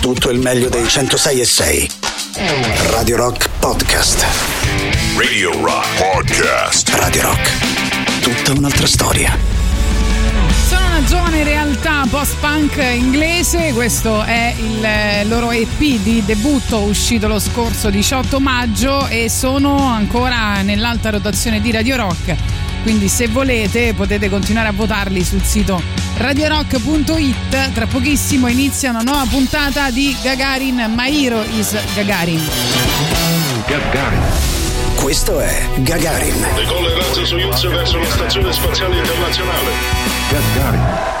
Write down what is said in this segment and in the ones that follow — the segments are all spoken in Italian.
tutto il meglio dei 106 e 6. Radio Rock Podcast. Radio Rock Podcast. Radio Rock. Tutta un'altra storia. Sono una giovane realtà post-punk inglese, questo è il eh, loro EP di debutto uscito lo scorso 18 maggio e sono ancora nell'alta rotazione di Radio Rock. Quindi se volete potete continuare a votarli sul sito radiorock.it. Tra pochissimo inizia una nuova puntata di Gagarin Mairo is Gagarin. Gagarin. Questo è Gagarin. Decolla il razzo Soyuz verso la stazione spaziale internazionale. Gagarin.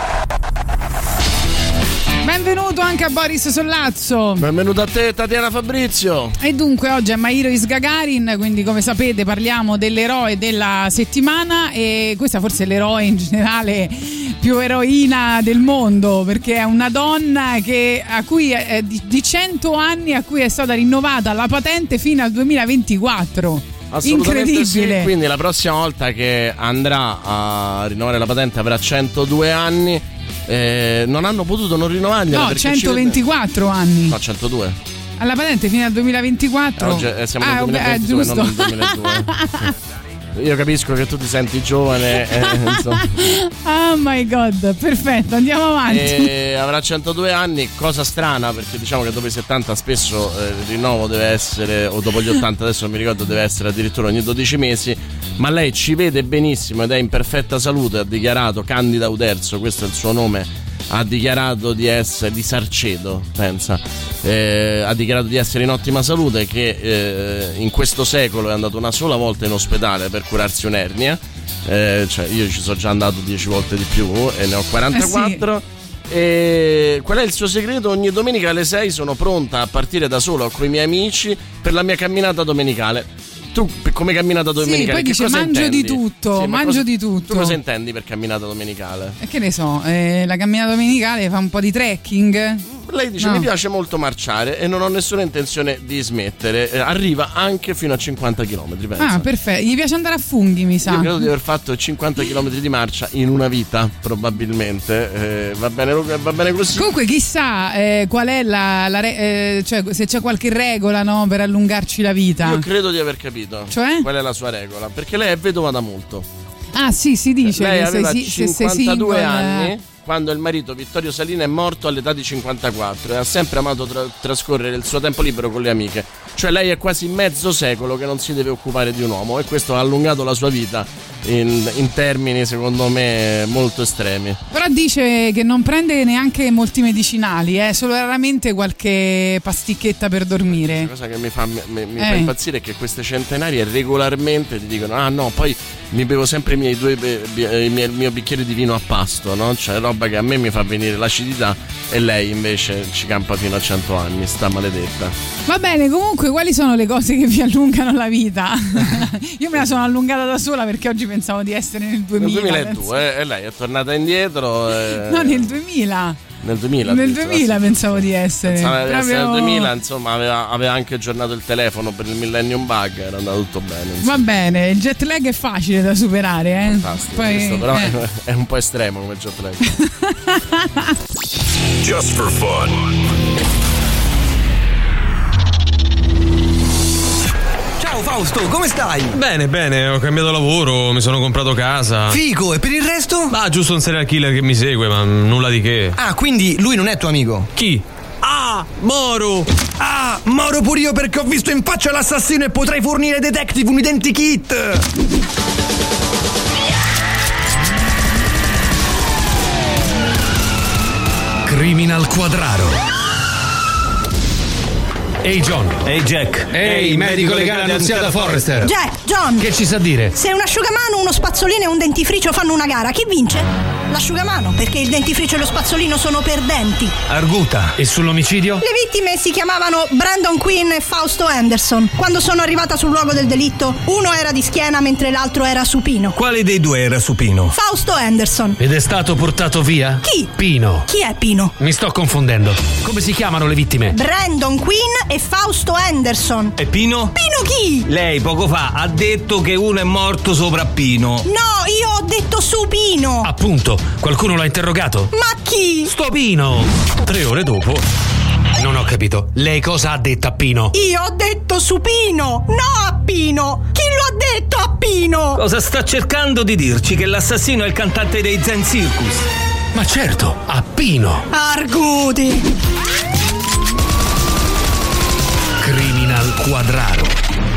Benvenuto anche a Boris Sollazzo. Benvenuto a te Tatiana Fabrizio. E dunque oggi è Mairo Is Gagarin, quindi come sapete parliamo dell'eroe della settimana e questa forse è l'eroe in generale più eroina del mondo perché è una donna che, a cui è, di, di 100 anni a cui è stata rinnovata la patente fino al 2024. Incredibile. Sì. Quindi la prossima volta che andrà a rinnovare la patente avrà 102 anni eh, non hanno potuto non rinnovargliela. No, 124 vede... anni. No, 102. Alla patente fino al 2024. Eh, oggi eh, siamo ah, nel 2022, eh, non nel 2002. Io capisco che tu ti senti giovane. Eh, oh my god, perfetto, andiamo avanti. E avrà 102 anni, cosa strana perché diciamo che dopo i 70 spesso eh, il rinnovo deve essere, o dopo gli 80 adesso non mi ricordo, deve essere addirittura ogni 12 mesi. Ma lei ci vede benissimo ed è in perfetta salute, ha dichiarato Candida Uderzo, questo è il suo nome ha dichiarato di essere di Sarcedo, pensa, eh, ha dichiarato di essere in ottima salute, che eh, in questo secolo è andato una sola volta in ospedale per curarsi un'ernia, eh, cioè io ci sono già andato 10 volte di più e ne ho 44. Eh sì. E qual è il suo segreto? Ogni domenica alle 6 sono pronta a partire da sola con i miei amici per la mia camminata domenicale tu come camminata domenicale? Sì, poi dice mangio intendi? di tutto, sì, mangio cosa, di tutto. Tu cosa intendi per camminata domenicale? E che ne so, eh, la camminata domenicale fa un po' di trekking lei dice: no. Mi piace molto marciare e non ho nessuna intenzione di smettere. Eh, arriva anche fino a 50 km. Pensa. Ah, perfetto. Gli piace andare a funghi, mi sa. Io credo di aver fatto 50 km di marcia in una vita, probabilmente. Eh, va, bene, va, bene, così. Comunque, chissà eh, qual è la. la eh, cioè, se c'è qualche regola no, per allungarci la vita. Io credo di aver capito. Cioè? Qual è la sua regola? Perché lei è vedova da molto. Ah, sì, si dice. Lei che aveva se, 52 se anni quando il marito Vittorio Salina è morto all'età di 54 e ha sempre amato tra- trascorrere il suo tempo libero con le amiche. Cioè lei è quasi mezzo secolo che non si deve occupare di un uomo e questo ha allungato la sua vita in, in termini secondo me molto estremi. Però dice che non prende neanche molti medicinali, eh, solo raramente qualche pasticchetta per dormire. La cosa che mi fa, mi, mi eh. fa impazzire è che queste centenarie regolarmente ti dicono ah no poi mi bevo sempre i miei due, il mio bicchiere di vino a pasto, no? Cioè roba che a me mi fa venire l'acidità e lei invece ci campa fino a 100 anni, sta maledetta. Va bene, comunque quali sono le cose che vi allungano la vita? Io me la sono allungata da sola perché oggi pensavo di essere nel 2000. Nel 2002 eh, e lei è tornata indietro. E... No, nel 2000. Nel 2000. Nel 2000 pensavo di essere. Pensavo di essere nel 2000, insomma, aveva, aveva, anche aggiornato il telefono per il Millennium Bug, era andato tutto bene. Insomma. Va bene, il jet lag è facile da superare, eh. Fantastico, Poi, questo, però eh. è un po' estremo come jet lag. Just for fun. Ciao Fausto, come stai? Bene, bene, ho cambiato lavoro, mi sono comprato casa. Figo, e per il resto? Ah, giusto un serial killer che mi segue, ma nulla di che. Ah, quindi lui non è tuo amico? Chi? Ah, Moro! Ah, Moro pure io perché ho visto in faccia l'assassino e potrei fornire ai detective un identikit! Criminal Quadraro Ehi John. Ehi Jack. Ehi, medico legale annunziato da Forrester. Jack, John. Che ci sa dire? Se un asciugamano, uno spazzolino e un dentifricio fanno una gara, chi vince? l'asciugamano, perché il dentifricio e lo spazzolino sono perdenti. Arguta, e sull'omicidio? Le vittime si chiamavano Brandon Quinn e Fausto Anderson. Quando sono arrivata sul luogo del delitto, uno era di schiena mentre l'altro era supino. Quale dei due era supino? Fausto Anderson. Ed è stato portato via? Chi? Pino. Chi è Pino? Mi sto confondendo. Come si chiamano le vittime? Brandon Quinn e Fausto Anderson. E Pino? Pino chi? Lei poco fa ha detto che uno è morto sopra Pino. No, io ho detto supino. Appunto, Qualcuno l'ha interrogato? Ma chi? Sto Pino! Tre ore dopo. Non ho capito. Lei cosa ha detto a Pino? Io ho detto supino, no a Pino! Chi lo ha detto a Pino? Cosa sta cercando di dirci che l'assassino è il cantante dei Zen Circus? Ma certo, a Pino! Argudi! Criminal Quadraro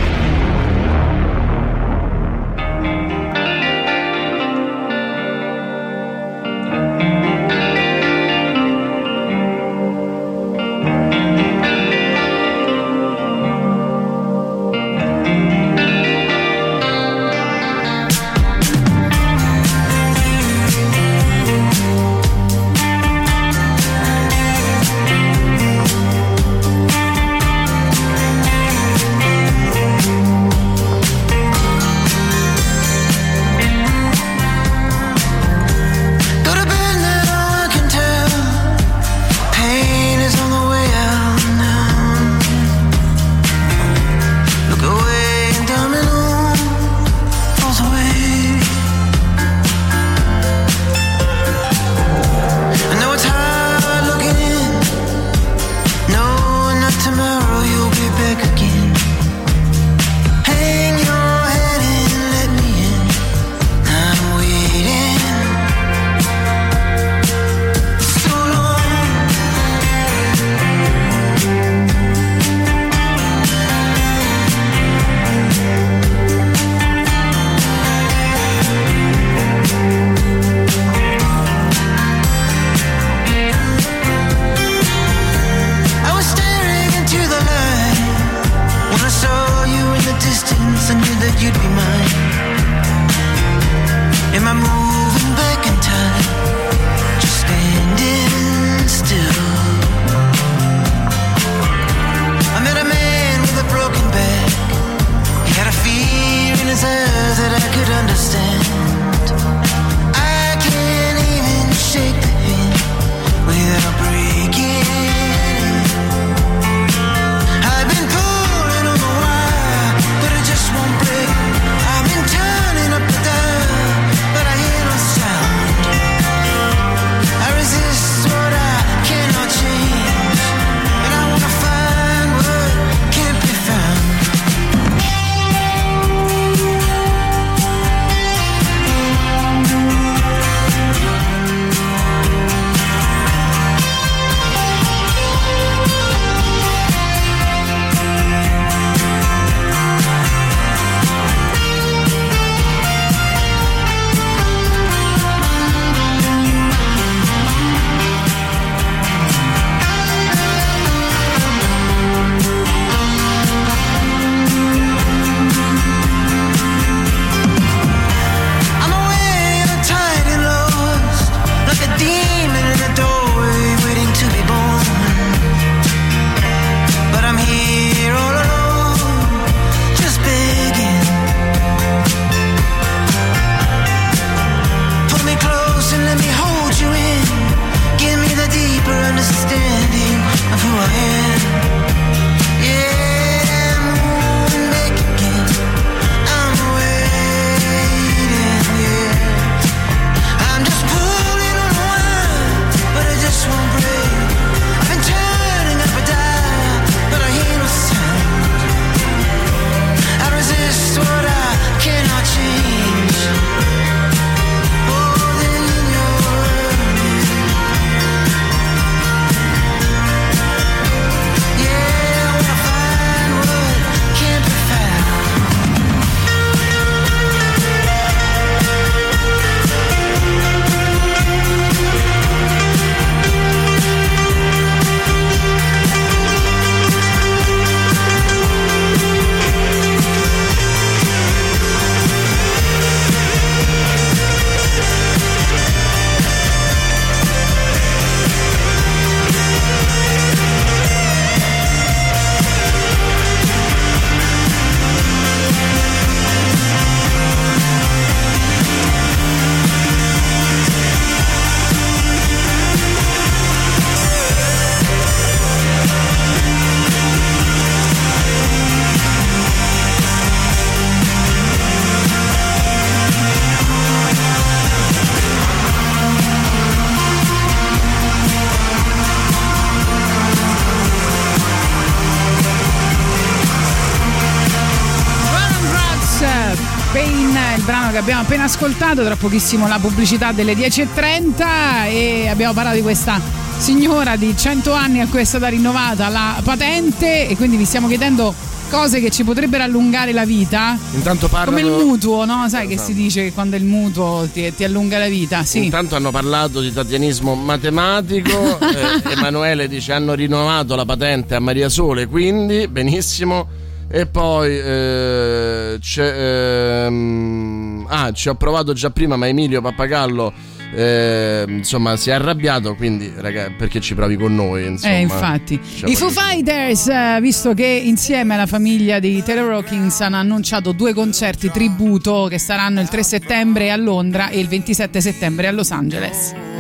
appena ascoltato, tra pochissimo la pubblicità delle 10.30 e abbiamo parlato di questa signora di 100 anni a cui è stata rinnovata la patente e quindi vi stiamo chiedendo cose che ci potrebbero allungare la vita. Intanto parlano... Come il mutuo, no? Sai che si dice che quando il mutuo ti, ti allunga la vita? Sì. Intanto hanno parlato di tatianismo matematico. eh, Emanuele dice hanno rinnovato la patente a Maria Sole, quindi benissimo. E poi eh, c'è, ehm, ah, ci ho provato già prima, ma Emilio Pappagallo eh, insomma si è arrabbiato. Quindi, raga, perché ci provi con noi? Insomma, Eh, infatti. Cioè, I Foo Fighters, eh, visto che insieme alla famiglia dei Taylor Hawkins hanno annunciato due concerti tributo che saranno il 3 settembre a Londra e il 27 settembre a Los Angeles.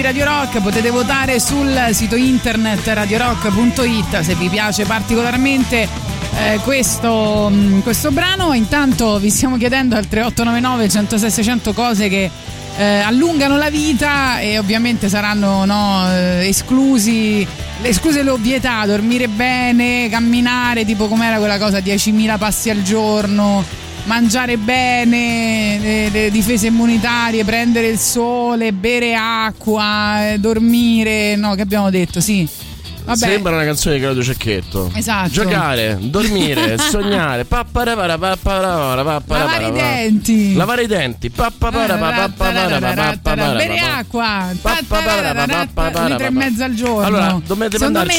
di Radio Rock potete votare sul sito internet radiorock.it se vi piace particolarmente eh, questo, mm, questo, brano. Intanto vi stiamo chiedendo al 3899 106 600 cose che eh, allungano la vita e ovviamente saranno no, eh, esclusi, escluse le ovvietà, dormire bene, camminare tipo com'era quella cosa 10.000 passi al giorno mangiare bene, le, le, difese immunitarie, prendere il sole, bere acqua, eh, dormire, no, che abbiamo detto, sì. Vabbè. Sembra una canzone di Claudio Cecchetto. Esatto. Giocare, dormire, sognare, lavare i denti. Lavare i denti. Bere acqua. Litro e mezzo al giorno. Allora, dovete Secondo me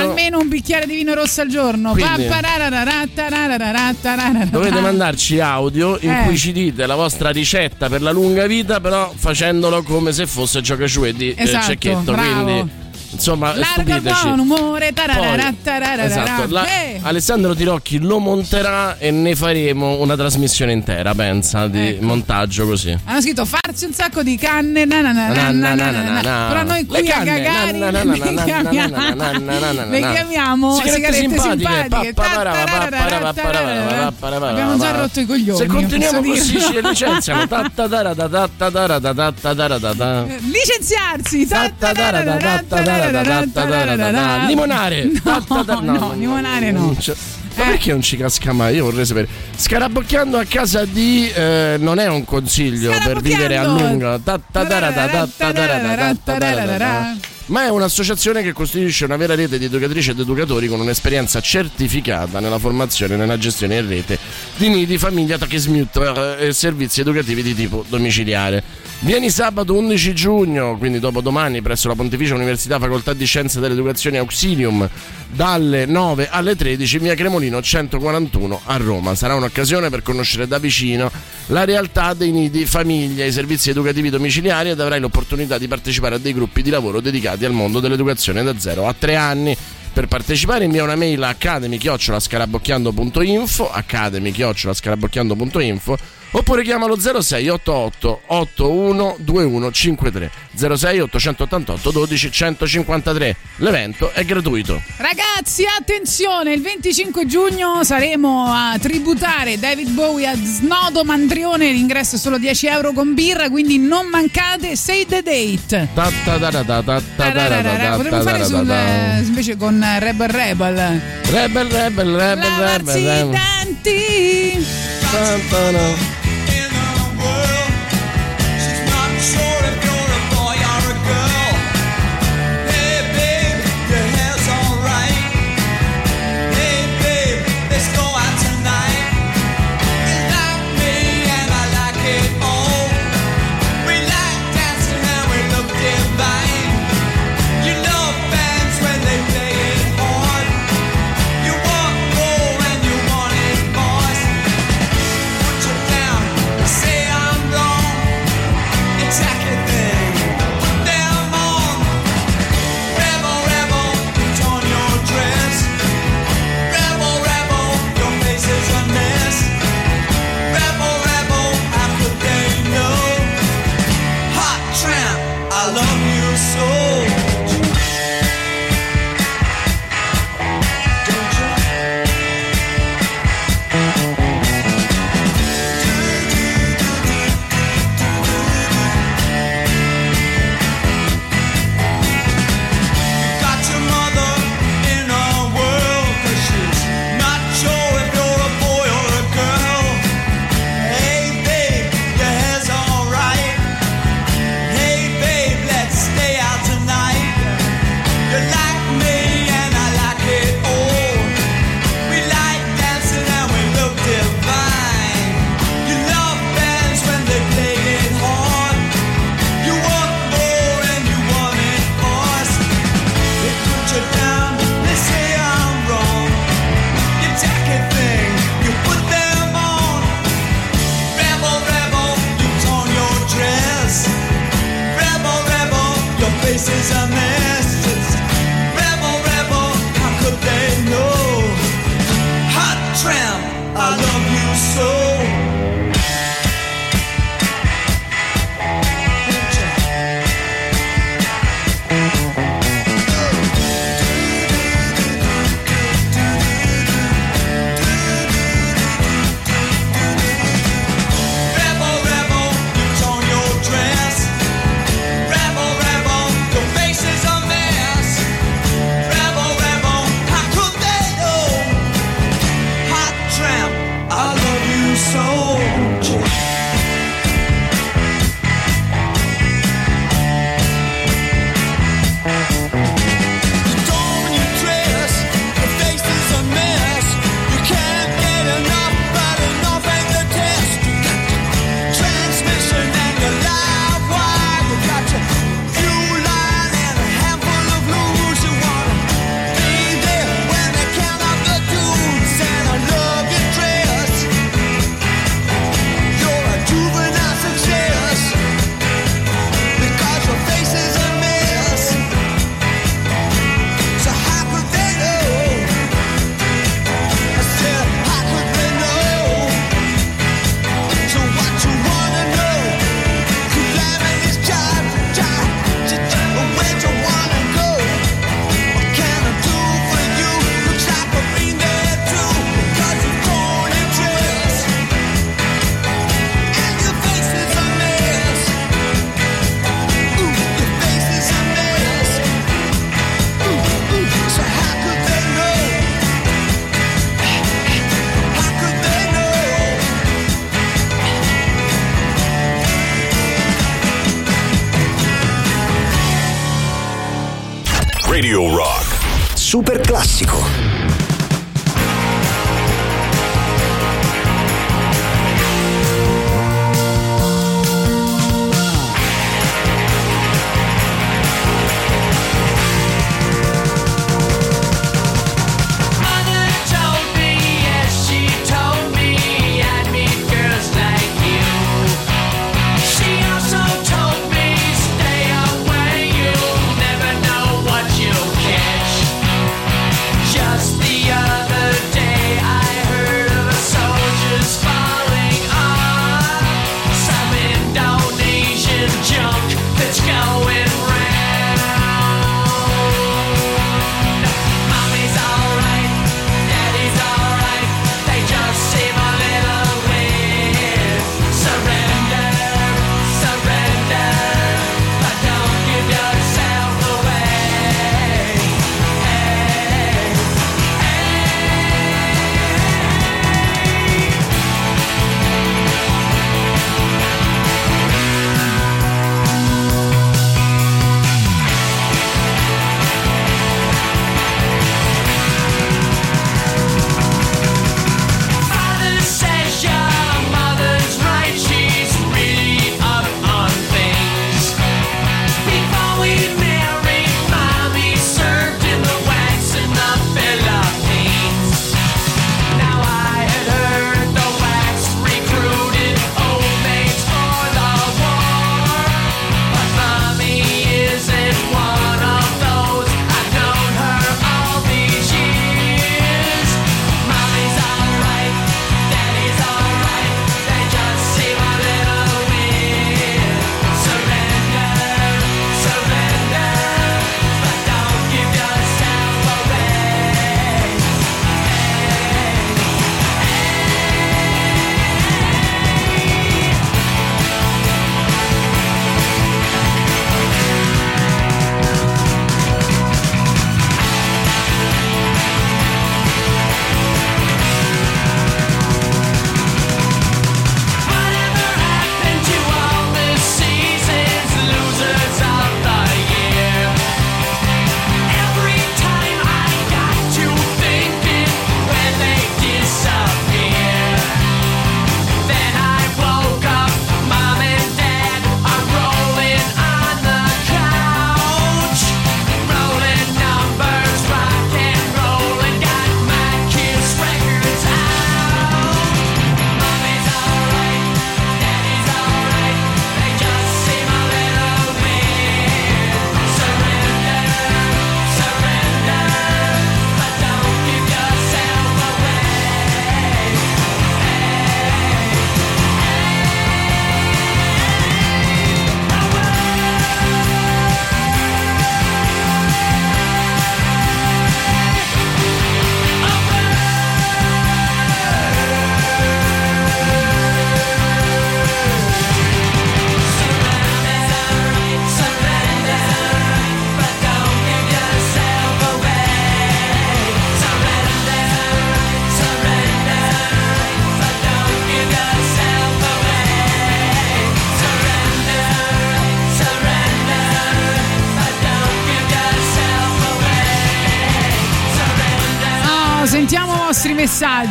almeno un bicchiere di vino rosso al giorno. Dovete mandarci audio in cui ci dite la vostra ricetta per la lunga vita, però facendolo come se fosse giocaciuedi esatto, eh, cecchetto. Bravo. Quindi Insomma, Larga stupiteci. Buon umore, tararara, tararara, esatto, la. Alessandro Tirocchi lo monterà e ne faremo una trasmissione intera, pensa, di ecco. montaggio così. Hanno scritto farsi un sacco di canne, però noi qui a Gagari le chiamiamo sigarette simpatiche. Abbiamo già rotto i coglioni. Se continuiamo così ci licenziamo. Licenziarsi! Limonare. No, limonare no. Ma perché non ci casca mai? Io vorrei sapere. Scarabocchiando a casa di. Eh, non è un consiglio per vivere a lungo. Ma è un'associazione che costituisce una vera rete di educatrici ed educatori con un'esperienza certificata nella formazione e nella gestione in rete di nidi, famiglia, taxismut e servizi educativi di tipo domiciliare. Vieni sabato 11 giugno, quindi dopodomani, presso la Pontificia Università Facoltà di Scienze dell'Educazione Auxilium, dalle 9 alle 13, via Cremolino 141 a Roma. Sarà un'occasione per conoscere da vicino la realtà dei nidi, famiglia, i servizi educativi domiciliari ed avrai l'opportunità di partecipare a dei gruppi di lavoro dedicati al mondo dell'educazione da 0 a 3 anni. Per partecipare invia una mail a academy-scarabocchiando.info academy-scarabocchiando.info oppure chiama lo 0688 81 2153 06 888 12 153 l'evento è gratuito. Ragazzi, attenzione, il 25 giugno saremo a tributare David Bowie a Snodo Mandrione, l'ingresso è solo 10 euro con birra, quindi non mancate, say the date. Potremmo fare sul, invece con Rebel Rebel. Rebel Rebel Rebel Lavarsi i Rebel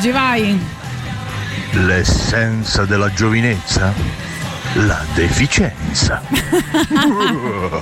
Luigi, vai. L'essenza della giovinezza? La deficienza.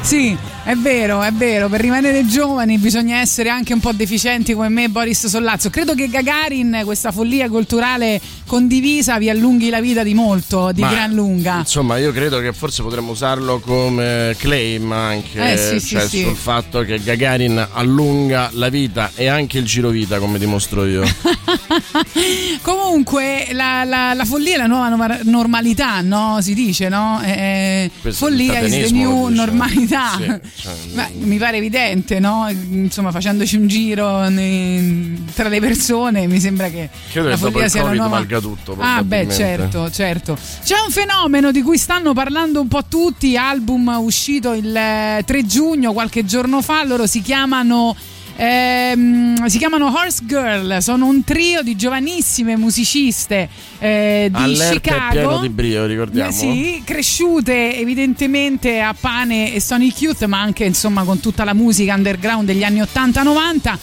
sì, è vero, è vero, per rimanere giovani bisogna essere anche un po' deficienti come me Boris Sollazzo. Credo che Gagarin, questa follia culturale condivisa vi allunghi la vita di molto, di Ma, gran lunga. Insomma, io credo che forse potremmo usarlo come claim anche eh, sì, cioè, sì, sul fatto che Gagarin allunga la vita e anche il girovita, come dimostro io. Comunque, la, la, la, follia è la nuova normalità, no? Si dice, no? Eh, eh follia is the new normalità. Cioè, Ma, mi pare evidente, no? Insomma, facendoci un giro nei, tra le persone, mi sembra che Credo la follia sia la nuova spiega tutto. Ah, beh, certo, certo. C'è un fenomeno di cui stanno parlando un po' tutti. Album uscito il eh, 3 giugno, qualche giorno fa. Loro si chiamano. Ehm, si chiamano Horse Girl, sono un trio di giovanissime musiciste eh, di All'erta Chicago. Pieno di brio, ricordiamo. Sì, cresciute evidentemente a Pane e Sonic Youth, ma anche insomma con tutta la musica underground degli anni 80-90.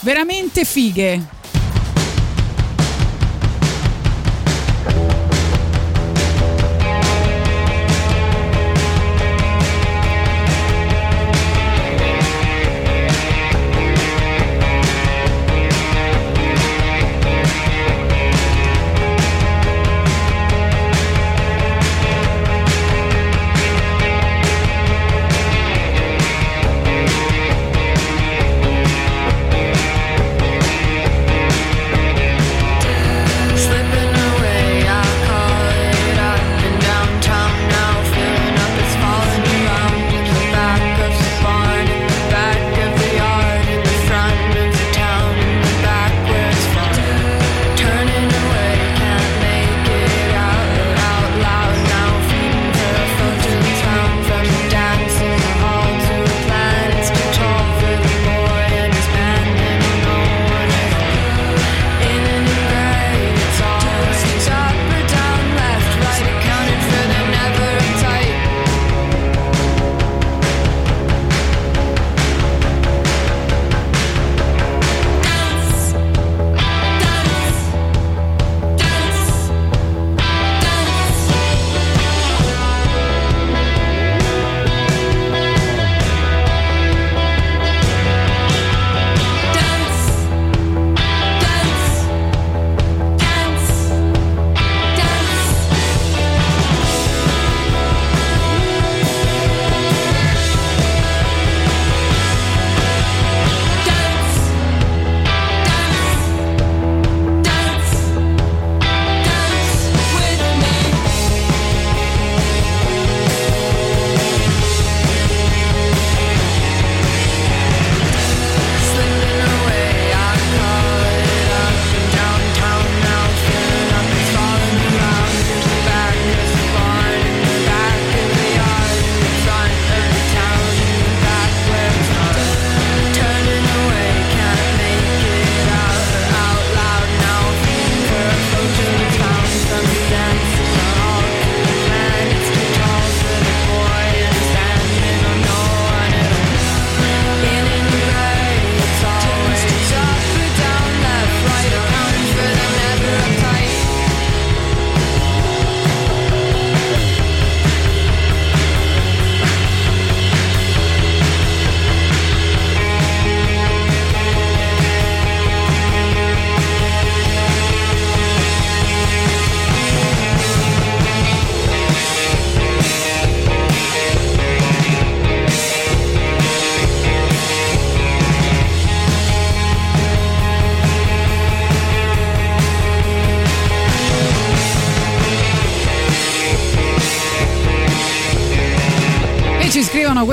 Veramente fighe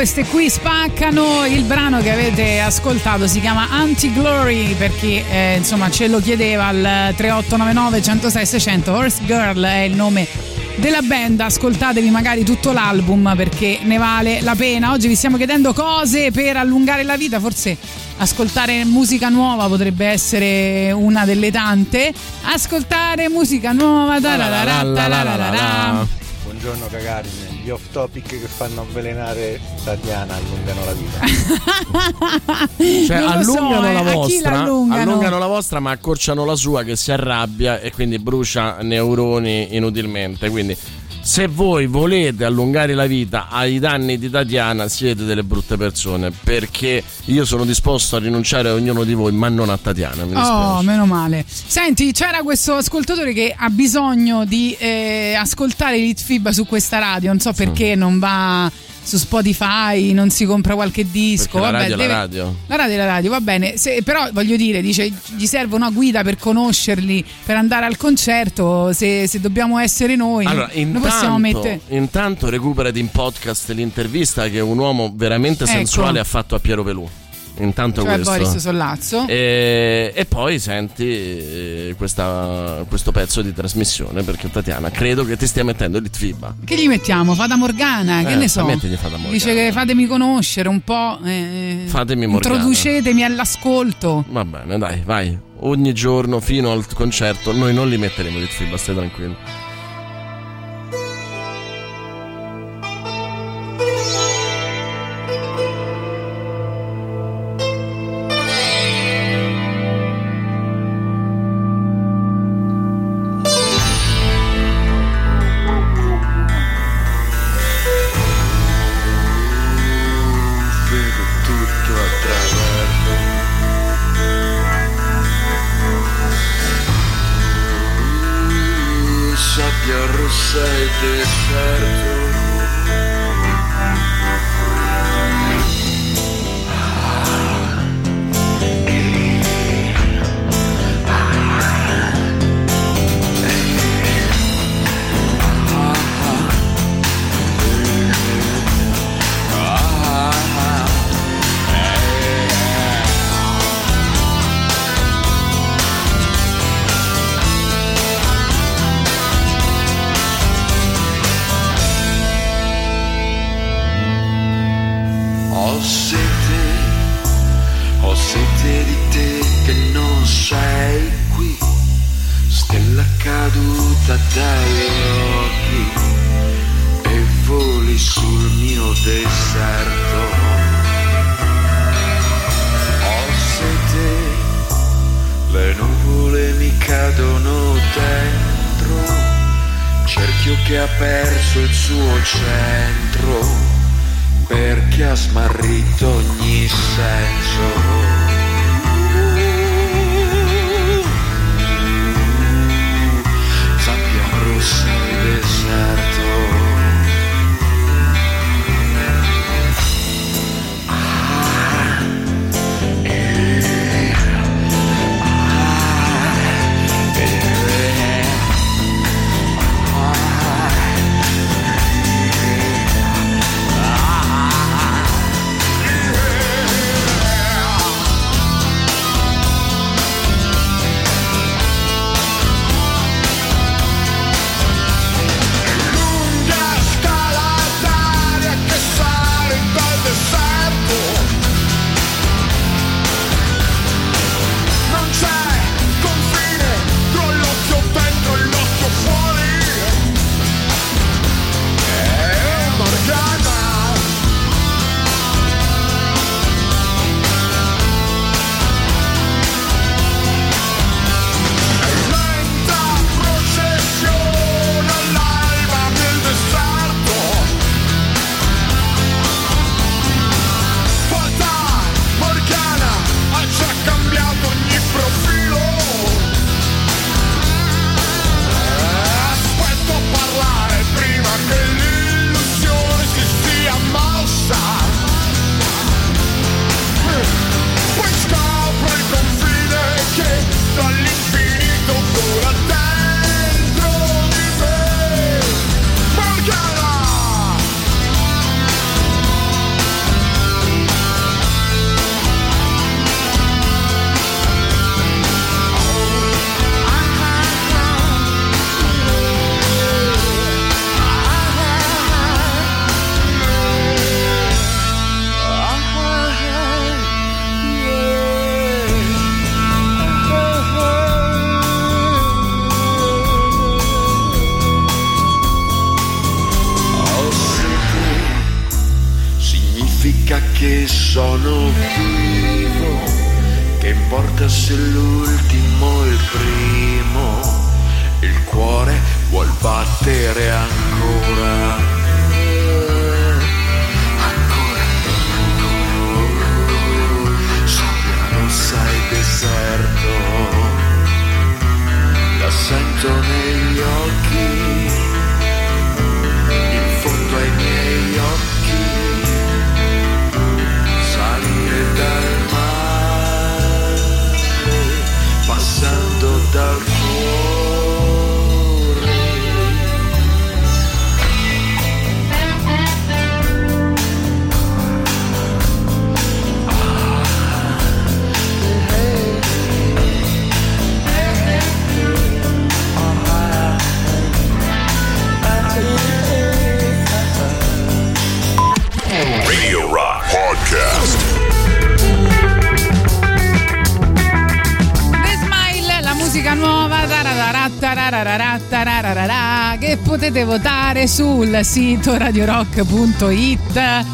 queste qui spaccano. Il brano che avete ascoltato si chiama Anti-Glory per chi eh, insomma ce lo chiedeva al 3899 106 600 Horse Girl è il nome della band. Ascoltatevi magari tutto l'album perché ne vale la pena. Oggi vi stiamo chiedendo cose per allungare la vita. Forse ascoltare musica nuova potrebbe essere una delle tante. Ascoltare musica nuova. Buongiorno off topic che fanno avvelenare Tatiana allungano la vita. Cioè, lo so, allungano eh, la chi vostra, l'allungano? allungano la vostra, ma accorciano la sua che si arrabbia e quindi brucia neuroni inutilmente. Quindi, se voi volete allungare la vita ai danni di Tatiana, siete delle brutte persone. Perché io sono disposto a rinunciare a ognuno di voi, ma non a Tatiana. Mi dispiace. Oh, meno male. Senti, c'era questo ascoltatore che ha bisogno di eh, ascoltare Litfib su questa radio. Non so perché non va su Spotify, non si compra qualche disco. Perché la radio è la deve- radio. La radio è la radio, va bene. Se- però voglio dire, dice, gli serve una guida per conoscerli, per andare al concerto. Se, se dobbiamo essere noi, Allora, intanto, possiamo mettere. intanto recuperati in podcast l'intervista che un uomo veramente Ecco. sensuale ha fatto a Piero Pelù. Intanto Cioè questo. Boris Sollazzo. E, e poi senti eh, questa- questo pezzo di trasmissione perché Tatiana credo che ti stia mettendo Litfiba. Che gli mettiamo? Fata Morgana, che Eh, ne so. mettigli Fata Morgana. Dice che fatemi conoscere un po'. eh, Fatemi Morgana. Introducetemi all'ascolto. Va bene, dai, vai. Ogni giorno fino al concerto noi non li metteremo Litfiba, stai tranquillo. Sono vivo, che importa se l'ultimo è il primo, il cuore vuol battere ancora. Deserto, la sento negli occhi. In fondo ai miei occhi dal cuore. Radio Rock Podcast. musica nuova che potete votare sul sito radiorock.it.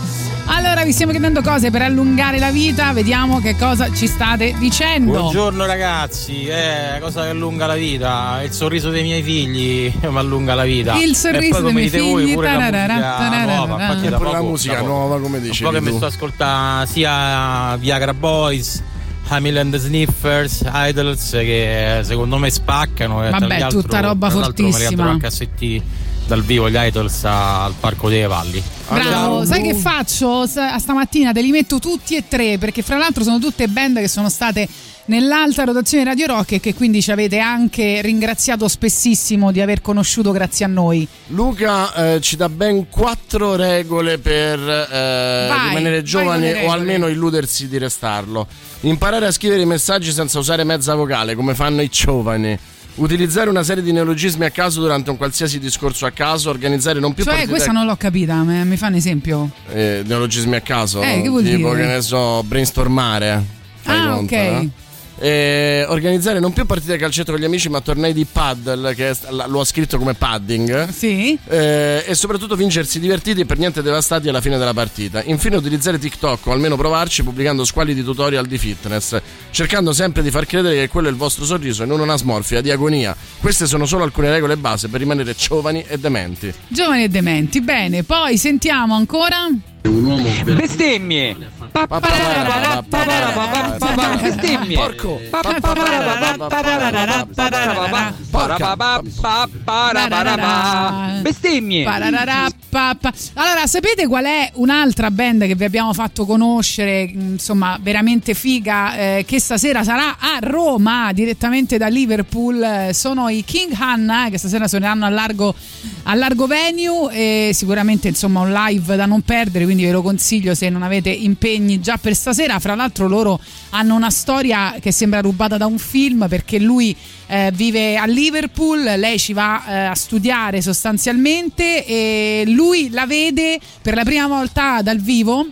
Allora, vi stiamo chiedendo cose per allungare la vita, vediamo che cosa ci state dicendo. Buongiorno ragazzi, eh, cosa che allunga la vita? Il sorriso dei miei figli eh, mi allunga la vita. Il sorriso dei miei figli. Pure la nuova, la musica nuova, come dicevi. Un po' che mi sto ascoltando sia Viagra Boys Hamil and the Sniffers, Idols che secondo me spaccano. e Vabbè, tra l'altro- tutta roba tra l'altro fortissima. Me li cassetti dal vivo gli Idols al Parco dei Valli. Bravo, sai che faccio? Stamattina te li metto tutti e tre perché fra l'altro sono tutte band che sono state nell'alta rotazione Radio Rock e che quindi ci avete anche ringraziato spessissimo di aver conosciuto grazie a noi. Luca eh, ci dà ben quattro regole per eh, Vai, rimanere giovani o almeno illudersi di restarlo. Imparare a scrivere i messaggi senza usare mezza vocale, come fanno i giovani. Utilizzare una serie di neologismi a caso durante un qualsiasi discorso a caso, organizzare non più Cioè, partite- questa non l'ho capita, me- mi fa un esempio. eh, neologismi a caso. Eh, che vuol tipo, dire? che ne so, brainstormare. Ah, conto, ok. no? E organizzare non più partite di calcetto con gli amici, ma tornei di paddle, che è lo ha scritto come padding. Sì. Eh, e soprattutto fingersi divertiti e per niente devastati alla fine della partita. Infine, utilizzare TikTok o almeno provarci pubblicando squalidi tutorial di fitness, cercando sempre di far credere che quello è il vostro sorriso e non una smorfia di agonia. Queste sono solo alcune regole base per rimanere giovani e dementi. Giovani e dementi, bene, poi sentiamo ancora. Bestemmie! Porco! Bestemmie! Allora, sapete qual è un'altra band che vi abbiamo fatto conoscere, insomma, veramente figa, eh, che stasera sarà a Roma, direttamente da Liverpool? Sono i King Hanna, che stasera suoneranno a largo, a largo venue e sicuramente, insomma, un live da non perdere, quindi ve lo consiglio se non avete impegni già per stasera. Fra l'altro loro hanno una storia che sembra rubata da un film perché lui eh, vive a Liverpool, lei ci va eh, a studiare sostanzialmente e lui la vede per la prima volta dal vivo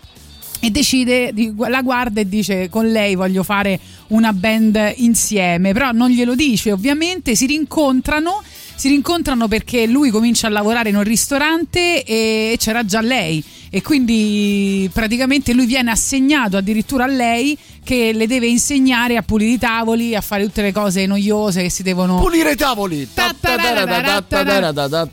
e decide, la guarda e dice con lei voglio fare una band insieme, però non glielo dice ovviamente, si rincontrano. Si rincontrano perché lui comincia a lavorare in un ristorante e c'era già lei e quindi praticamente lui viene assegnato addirittura a lei che le deve insegnare a pulire i tavoli, a fare tutte le cose noiose che si devono Pulire i tavoli!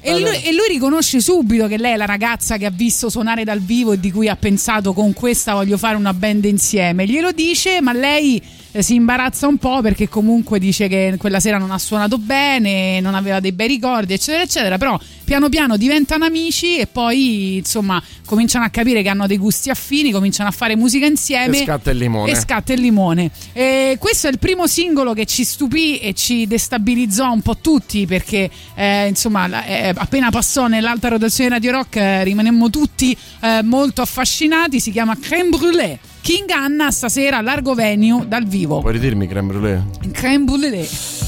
e lui, e lui riconosce subito che lei è la ragazza che ha visto suonare dal vivo e di cui ha pensato con questa voglio fare una band insieme. Glielo dice, ma lei eh, si imbarazza un po' perché comunque dice che quella sera non ha suonato bene, non aveva dei bei ricordi, eccetera, eccetera. Però piano piano diventano amici e poi insomma cominciano a capire che hanno dei gusti affini, cominciano a fare musica insieme. E scatta il limone. E scatta il limone. E questo è il primo singolo che ci stupì e ci destabilizzò un po' tutti perché eh, insomma eh, appena passò nell'alta rotazione Radio Rock eh, rimanemmo tutti eh, molto affascinati. Si chiama Crème Brûlée. King Anna stasera largo venue dal vivo. Puoi ridirmi creme brulee? Crème Brûlée.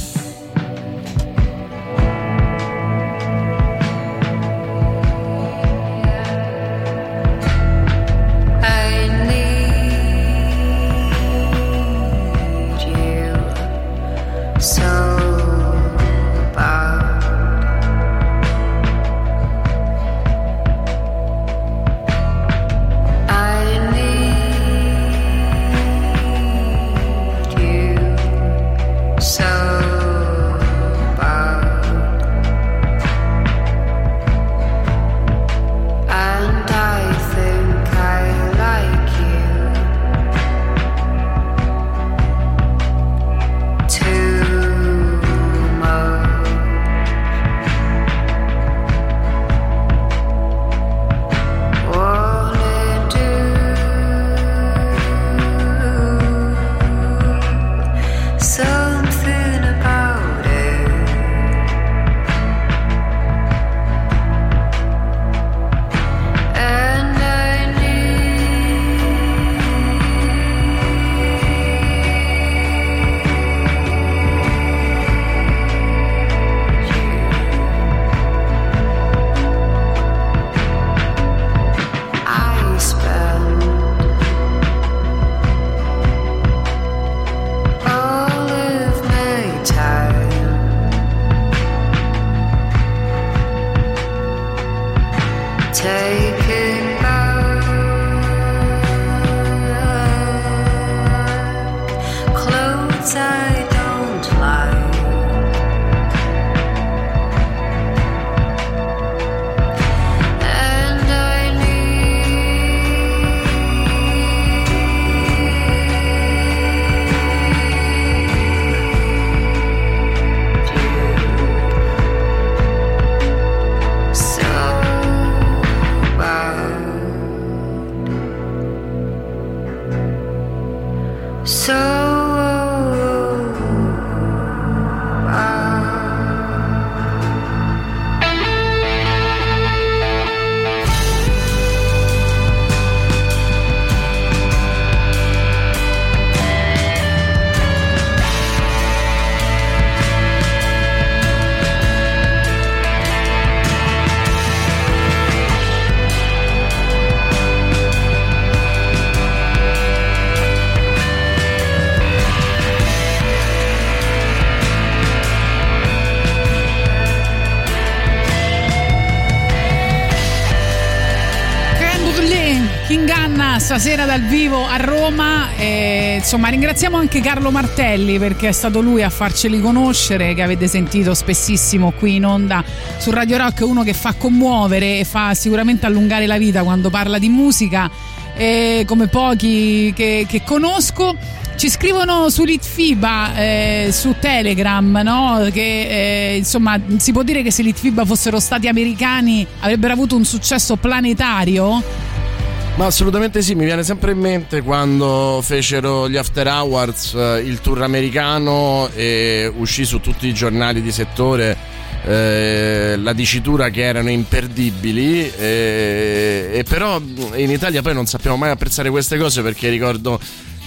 Stasera dal vivo a Roma. E, insomma, ringraziamo anche Carlo Martelli perché è stato lui a farceli conoscere, che avete sentito spessissimo qui in onda su Radio Rock, uno che fa commuovere e fa sicuramente allungare la vita quando parla di musica, e come pochi che, che conosco. Ci scrivono su Litfiba eh, su Telegram no? che eh, insomma si può dire che se Litfiba fossero stati americani avrebbero avuto un successo planetario. Ma assolutamente sì, mi viene sempre in mente quando fecero gli After Hours, eh, il tour americano e uscì su tutti i giornali di settore eh, la dicitura che erano imperdibili e, e però in Italia poi non sappiamo mai apprezzare queste cose perché ricordo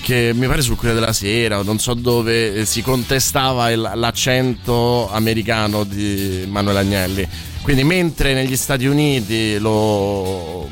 che mi pare sul Corriere della Sera o non so dove eh, si contestava il- l'accento americano di Manuel Agnelli. Quindi mentre negli Stati Uniti lo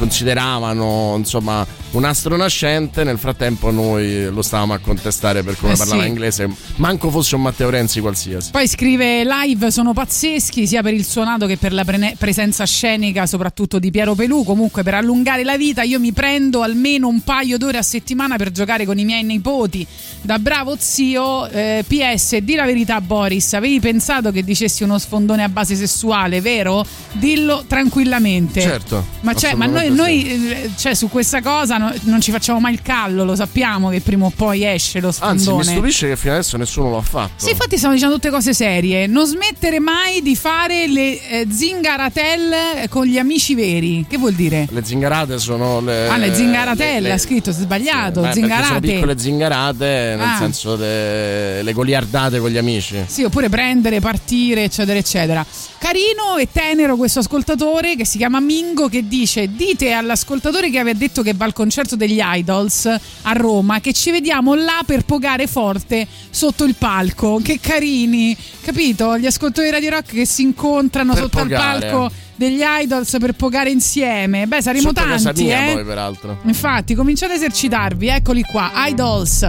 consideravano insomma un astro nascente, nel frattempo noi lo stavamo a contestare per come Eh parlava sì. inglese, manco fosse un Matteo Renzi qualsiasi. Poi scrive live sono pazzeschi sia per il suonato che per la pre- presenza scenica soprattutto di Piero Pelù. Comunque per allungare la vita io mi prendo almeno un paio d'ore a settimana per giocare con i miei nipoti. Da bravo zio, eh, PS, di la verità Boris, avevi pensato che dicessi uno sfondone a base sessuale, vero? Dillo tranquillamente. Certo. Ma, cioè, ma noi, noi, eh, cioè, su questa cosa no- non ci facciamo mai il callo, lo sappiamo che prima o poi esce lo sfondone. Anzi, mi stupisce che fino adesso nessuno lo ha fatto. Sì, infatti stiamo dicendo tutte cose serie. Non smettere mai di fare le eh, zingaratelle con gli amici veri. Che vuol dire? Le zingarate sono le. ah, le zingaratelle, Eh, le- ha scritto, si è sbagliato. Beh, perché sono zingarate. piccole zingarate, nel Ah. senso le, le goliardate con gli amici. Sì, oppure prendere, partire, eccetera, eccetera. Carino e tenero questo ascoltatore che si chiama Mingo che dice: Dite all'ascoltatore che aveva detto che va al concerto degli Idols a Roma che ci vediamo là per pogare forte sotto il palco. Che carini, capito? Gli ascoltatori di Radio Rock che si incontrano Per sotto pogare. al palco degli Idols per pogare insieme. Beh, saremo Sotto casa tanti, mia, eh. poi, peraltro. Infatti, cominciate a esercitarvi, eccoli qua, Idols.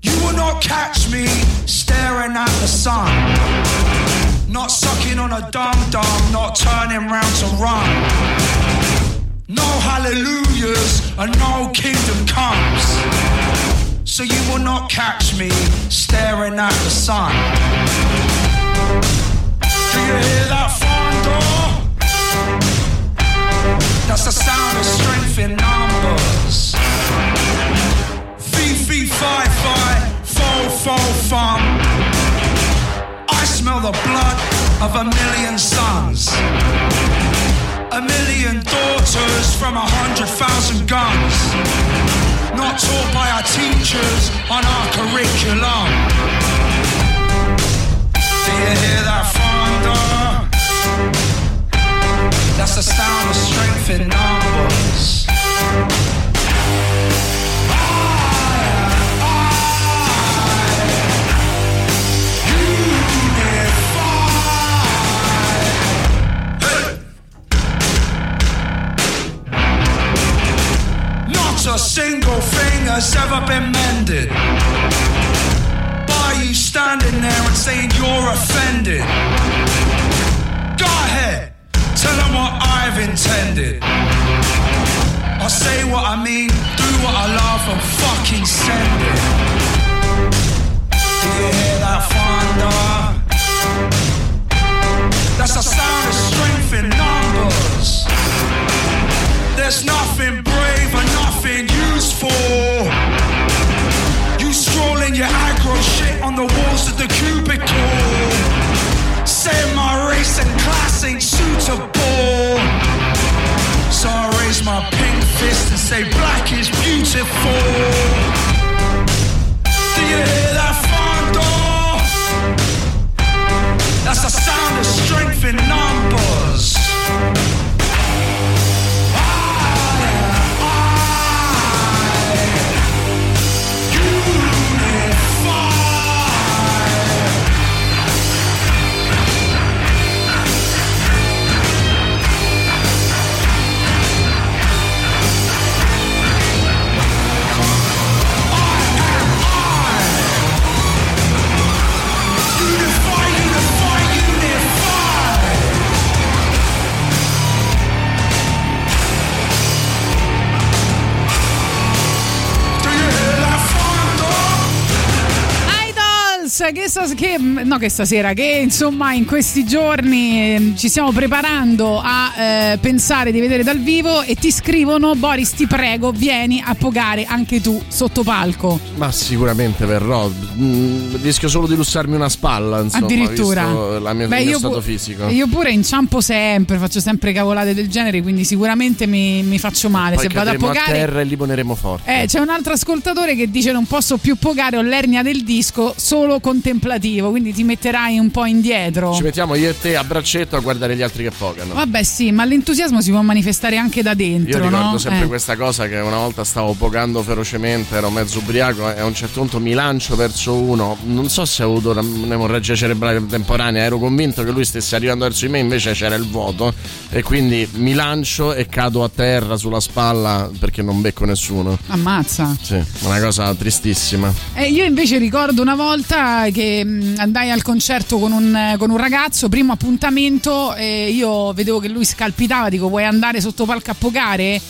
You will not catch me staring at the sun. Not sucking on a dum dum, not turning round to run. No hallelujahs and no kingdom comes. So you will not catch me staring at the sun. Do you hear that thunder? That's the sound of strength in numbers. Fee, fee, fi, fi, fo, fo, fum. Smell the blood of a million sons. A million daughters from a hundred thousand guns. Not taught by our teachers on our curriculum. Do you hear that thunder? That's the sound of strength in numbers. A single thing has ever been mended. By you standing there and saying you're offended. Go ahead, tell them what I've intended. I say what I mean, do what I love, and fucking send it. Do you hear that thunder? That's the sound of strength in numbers. There's nothing brave and nothing useful. You strolling your aggro shit on the walls of the cubicle. Saying my race and class ain't suitable. So I raise my pink fist and say black is beautiful. Stas- che- no, che stasera, che insomma in questi giorni eh, ci stiamo preparando a eh, pensare di vedere dal vivo e ti scrivono Boris ti prego vieni a pogare anche tu sotto palco. Ma sicuramente verrò. Mm, rischio solo di lussarmi una spalla, insomma, Addirittura. visto la mia, Beh, mio io stato pu- fisico. Io pure inciampo sempre, faccio sempre cavolate del genere, quindi sicuramente mi, mi faccio male. Poi Se vado a cadremo a, pogare. terra e li poneremo forte. Eh, c'è un altro ascoltatore che dice non posso più pogare, ho l'ernia del disco, solo contemplativo, quindi ti metterai un po' indietro. Ci mettiamo io e te a braccetto a guardare gli altri che pogano. Vabbè sì, ma l'entusiasmo si può manifestare anche da dentro, Io ricordo no? sempre Eh. questa cosa che una volta stavo pogando ferocemente, ero mezzo ubriaco e a un certo punto mi lancio verso uno. Non so se ho avuto un'emorragia cerebrale temporanea, ero convinto che lui stesse arrivando verso di me, invece c'era il vuoto e quindi mi lancio e cado a terra sulla spalla perché non becco nessuno. Ammazza. Sì, una cosa tristissima. Eh, io invece ricordo una volta che mh, andai al concerto con un, con un ragazzo, primo appuntamento, e io vedevo che lui scalpitava, dico vuoi andare sotto palco a pogare?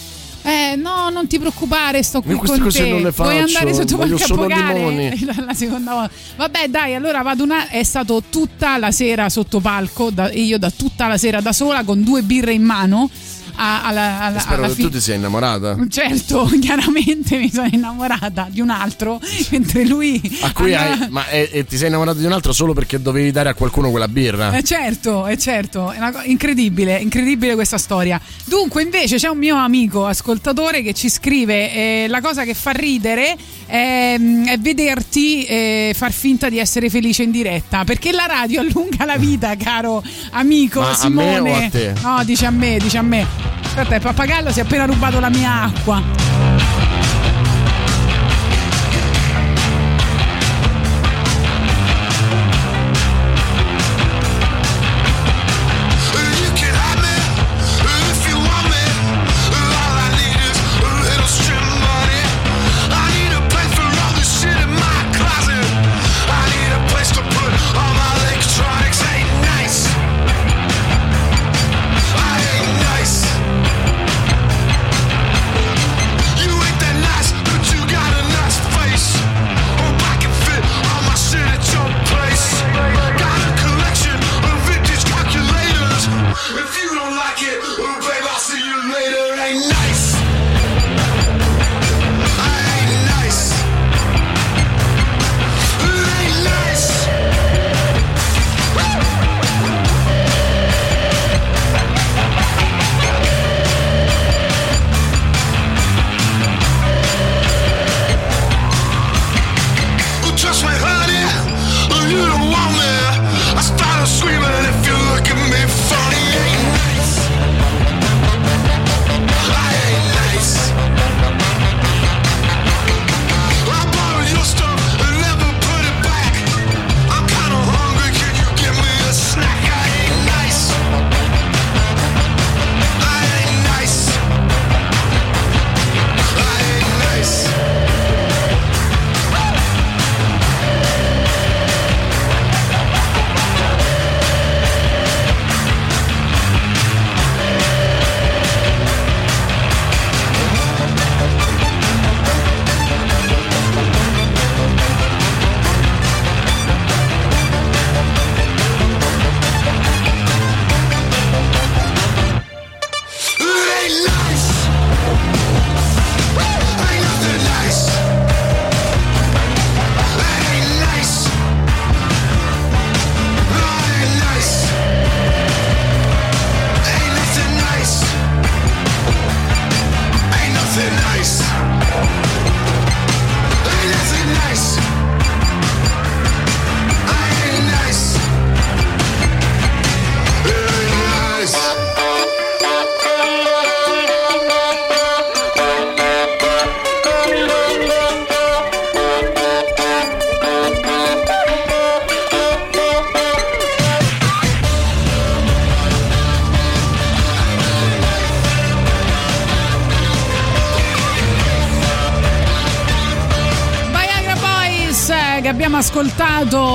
Eh no, non ti preoccupare, sto qui con te. non le Vuoi faccio, andare sotto voglio palco a solo pogare? limoni. La, seconda volta. Vabbè, dai, allora vado una. È stato tutta la sera sotto palco, da- io da tutta la sera da sola con due birre in mano. Alla, alla, Spero alla che fi- tu ti sei innamorata. Certo, chiaramente mi sono innamorata di un altro, mentre lui A cui andava- hai, ma e, e ti sei innamorato di un altro solo perché dovevi dare a qualcuno quella birra. Eh certo, è certo, è una co- incredibile, incredibile questa storia. Dunque, invece, c'è un mio amico ascoltatore che ci scrive: eh, La cosa che fa ridere è, è vederti eh, far finta di essere felice in diretta. Perché la radio allunga la vita, caro amico Ma Simone. No, dice a me, dice a me. Aspetta, il pappagallo si è appena rubato la mia acqua.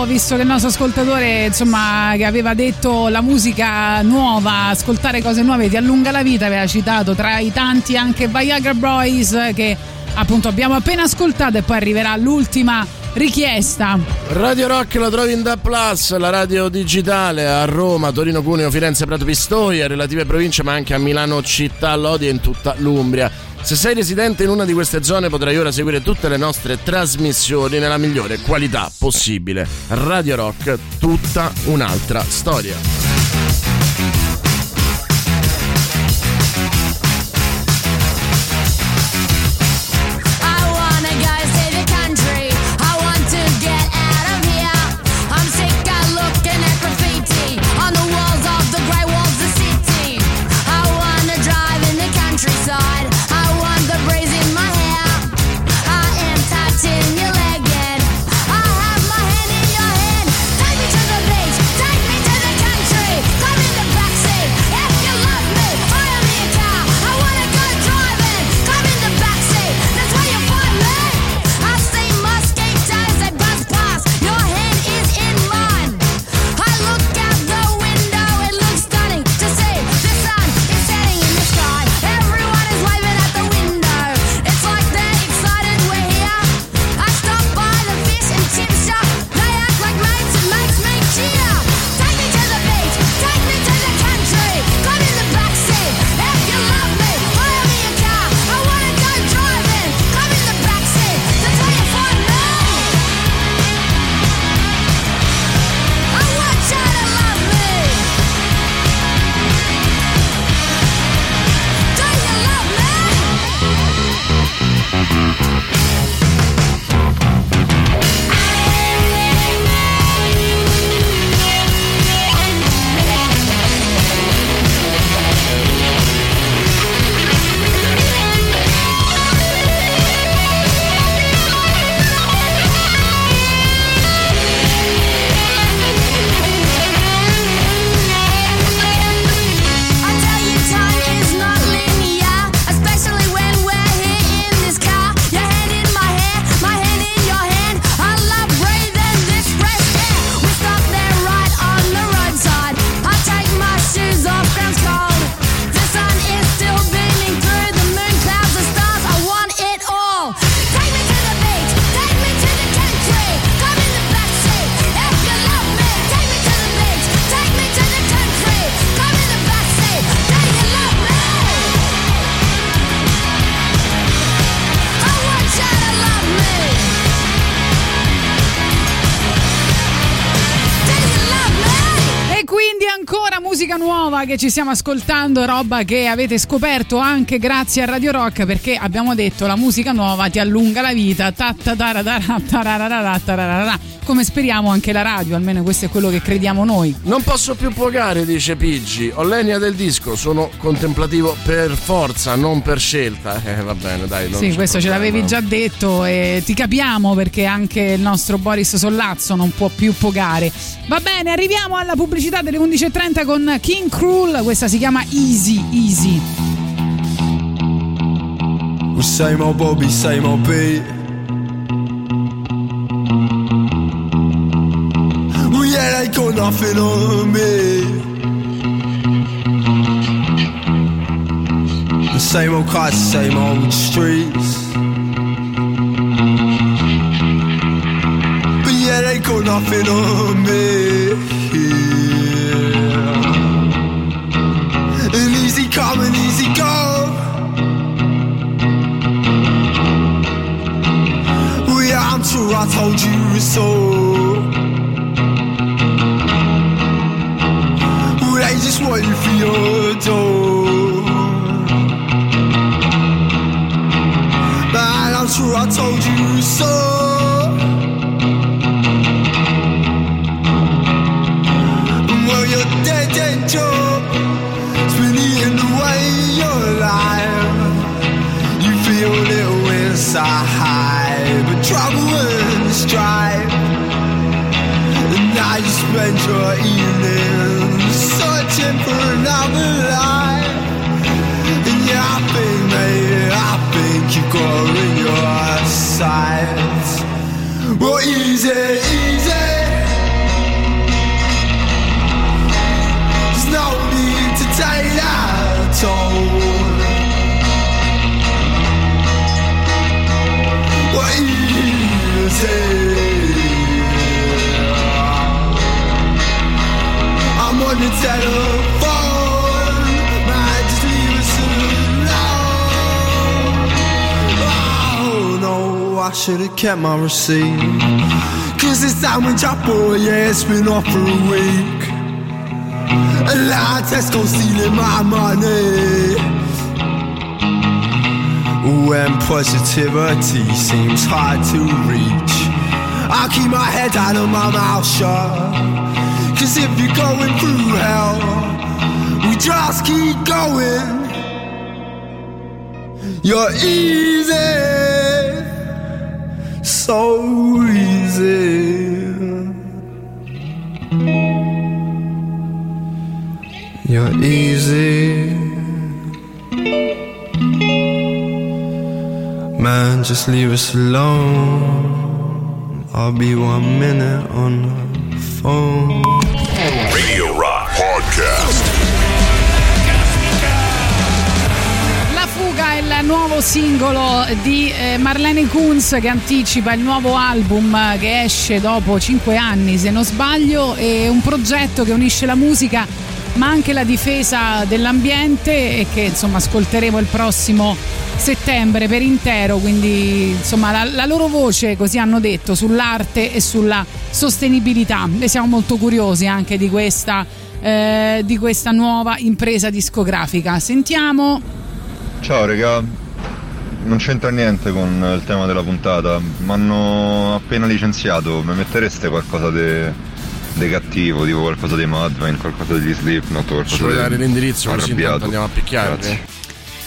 Visto che il nostro ascoltatore insomma che aveva detto la musica nuova, ascoltare cose nuove ti allunga la vita, aveva citato tra i tanti anche Viagra Boys che appunto abbiamo appena ascoltato e poi arriverà l'ultima richiesta. Radio Rock la trovi in Da Plus, la radio digitale a Roma, Torino, Cuneo, Firenze, Prato Pistoia, relative province, ma anche a Milano città, Lodi e in tutta l'Umbria. Se sei residente in una di queste zone potrai ora seguire tutte le nostre trasmissioni nella migliore qualità possibile. Radio Rock, tutta un'altra storia. Che ci stiamo ascoltando, roba che avete scoperto anche grazie a Radio Rock perché abbiamo detto la musica nuova ti allunga la vita, come speriamo anche la radio, almeno questo è quello che crediamo noi. Non posso più pogare, dice Piggi. Ho l'enia del disco, sono contemplativo per forza, non per scelta. Eh, va bene, dai. non Sì, questo ce problema. l'avevi già detto e ti capiamo perché anche il nostro Boris Sollazzo non può più pogare. Va bene, arriviamo alla pubblicità delle 11.30 con King Cool, questa si chiama Easy Easy. Où ça Bobby, ça mon pays. Où y'a l'icône. The same old cars, same old streets. But yeah, they. Sure I told you so. They just you for your dough. Man, I'm sure I told you so. Well, your dead end job has been eating away your life. You feel little inside, spend your evenings searching for another life. And yeah, I think, mate, I think you got her in your sights. Well, easy. should've kept my receipt. Cause this time I bought, yeah, it's been off for a week. A lot of Tesco stealing my money. When positivity seems hard to reach, I keep my head down and my mouth shut. Cause if you're going through hell, we just keep going. You're easy, so easy. You're easy. Man, just leave us alone. I'll be one minute on the phone. Nuovo singolo di eh, Marlene Kunz che anticipa il nuovo album che esce dopo 5 anni se non sbaglio è un progetto che unisce la musica ma anche la difesa dell'ambiente e che insomma ascolteremo il prossimo settembre per intero. Quindi insomma la, la loro voce così hanno detto sull'arte e sulla sostenibilità. E siamo molto curiosi anche di questa, eh, di questa nuova impresa discografica. Sentiamo. Ciao regà, non c'entra niente con il tema della puntata, mi hanno appena licenziato, mi mettereste qualcosa di cattivo, tipo qualcosa dei Madvine, qualcosa degli Slipknot, Ci qualcosa vuoi di dare l'indirizzo così intanto andiamo a picchiarli? Grazie.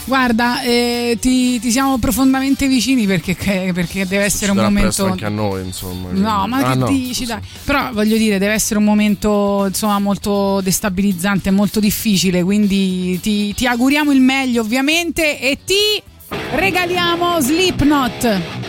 Guarda, eh, ti, ti siamo profondamente vicini perché, perché deve essere un Ci momento. anche a noi, insomma. No, ma Ah, che no. dici dai? Però voglio dire, deve essere un momento insomma molto destabilizzante, molto difficile, quindi ti, ti auguriamo il meglio ovviamente e ti regaliamo Slipknot.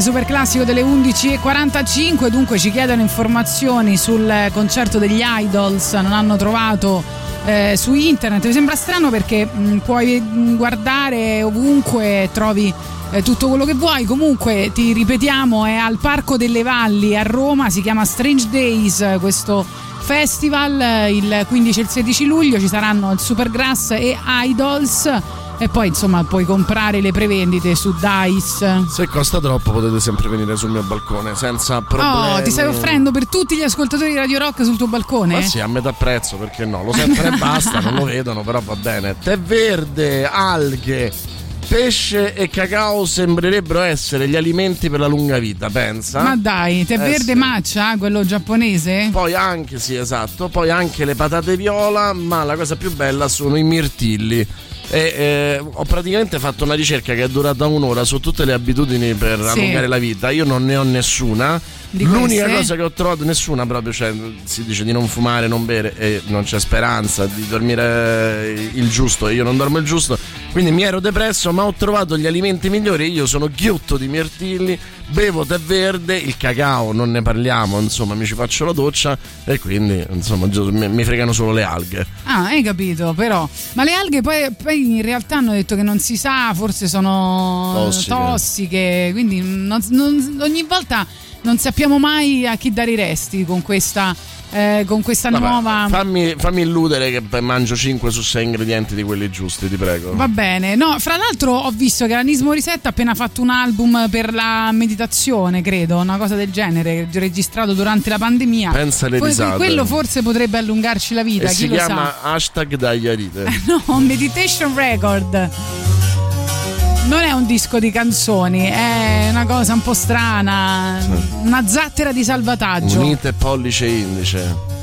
Super classico delle 11.45, dunque ci chiedono informazioni sul concerto degli Idols, non hanno trovato eh, su internet, mi sembra strano perché mh, puoi mh, guardare ovunque, trovi eh, tutto quello che vuoi, comunque ti ripetiamo è al Parco delle Valli a Roma, si chiama Strange Days eh, questo festival, eh, il 15 e il 16 luglio ci saranno il Supergrass e Idols. E poi insomma puoi comprare le prevendite su Dice. Se costa troppo potete sempre venire sul mio balcone senza problemi. Oh, ti stai offrendo per tutti gli ascoltatori di Radio Rock sul tuo balcone? Ma sì, a metà prezzo, perché no? Lo sentono e basta, non lo vedono, però va bene. Tè verde, alghe, pesce e cacao sembrerebbero essere gli alimenti per la lunga vita, pensa? Ma dai, tè Eh verde sì. matcha, quello giapponese? Poi anche, sì, esatto, poi anche le patate viola, ma la cosa più bella sono i mirtilli. E, eh, ho praticamente fatto una ricerca che è durata un'ora su tutte le abitudini per Sì. allungare la vita. Io non ne ho nessuna. Di L'unica queste? cosa che ho trovato, nessuna proprio, cioè si dice di non fumare, non bere e non c'è speranza di dormire il giusto e io non dormo il giusto. Quindi mi ero depresso, ma ho trovato gli alimenti migliori. Io sono ghiotto di mirtilli, bevo tè verde, il cacao non ne parliamo, insomma, mi ci faccio la doccia e quindi, insomma, mi fregano solo le alghe. Ah, hai capito, però. Ma le alghe poi, poi in realtà hanno detto che non si sa, forse sono Tossiche. tossiche, quindi non- non- ogni volta non sappiamo mai a chi dare i resti con questa, eh, con questa Vabbè, nuova... Fammi, fammi illudere che mangio 5 su 6 ingredienti di quelli giusti, ti prego. Va bene, no, fra l'altro ho visto che l'Anismo Risetta ha appena fatto un album per la meditazione, credo, una cosa del genere, registrato durante la pandemia. Pensa alle risate. Quello forse potrebbe allungarci la vita, e chi si lo chiama sa. hashtag Dagliarite. No, Meditation Record. Non è un disco di canzoni, è una cosa un po' strana, una zattera di salvataggio. Unite pollice e indice.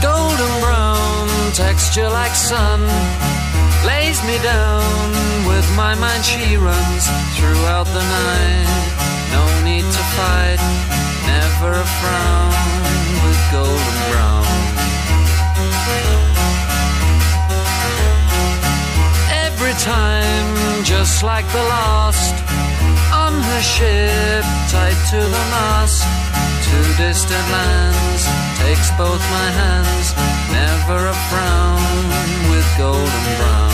golden brown texture like sun lays me down with my mind she runs throughout the night no need to fight never a frown with golden brown. Every time just like the last on her ship tied to the mast to distant lands takes both my hands never a frown with golden brown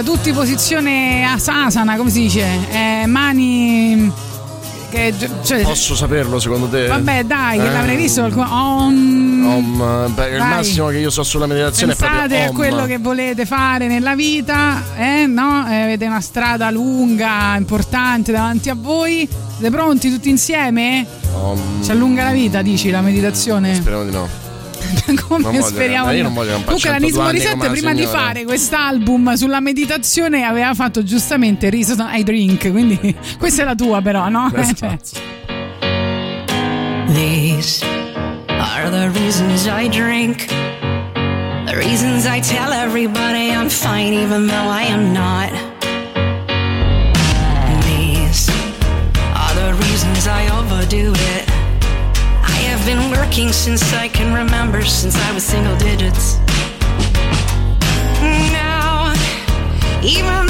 Vita, tutti posizione asana, come si dice? Eh, mani... Che, cioè, Posso saperlo secondo te? Vabbè, dai, che Eh, l'avrei visto qualcuno. Om, Om, beh, il massimo che io so sulla meditazione è Pensate proprio a Om. quello che volete fare nella vita, eh? No? Eh, avete una strada lunga, importante davanti a voi. Siete pronti tutti insieme? Om. Ci allunga la vita, dici la meditazione? Speriamo di no. Come Non voglio- speriamo? io di non no? voglio campare Comunque la 102 Nismo anni Reset come una prima di fare quest'album sulla meditazione aveva fatto giustamente Reason I Drink, quindi questa è la tua però, no? Eh, cioè, These are the reasons I drink. The reasons I tell everybody I'm fine even though I am not. These are the reasons I overdo it. Working since I can remember, since I was single digits. Now, even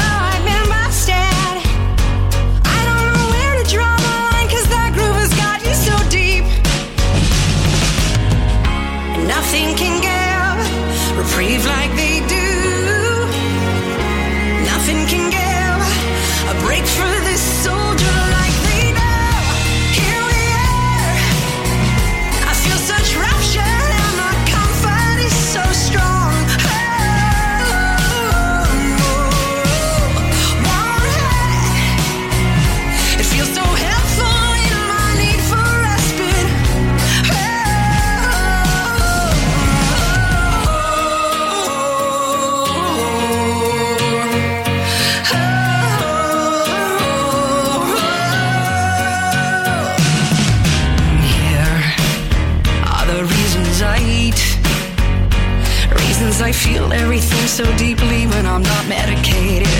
feel everything so deeply when I'm not medicated.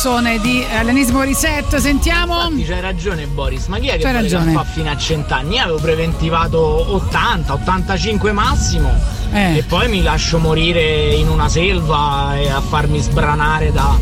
Canzone di Allenismo Reset. Sentiamo. Infatti c'hai ragione Boris, ma chi è che C'hai ragione. fa fino a 100 anni? Io avevo preventivato 80, 85 massimo Eh. e poi mi lascio morire in una selva e a farmi sbranare da-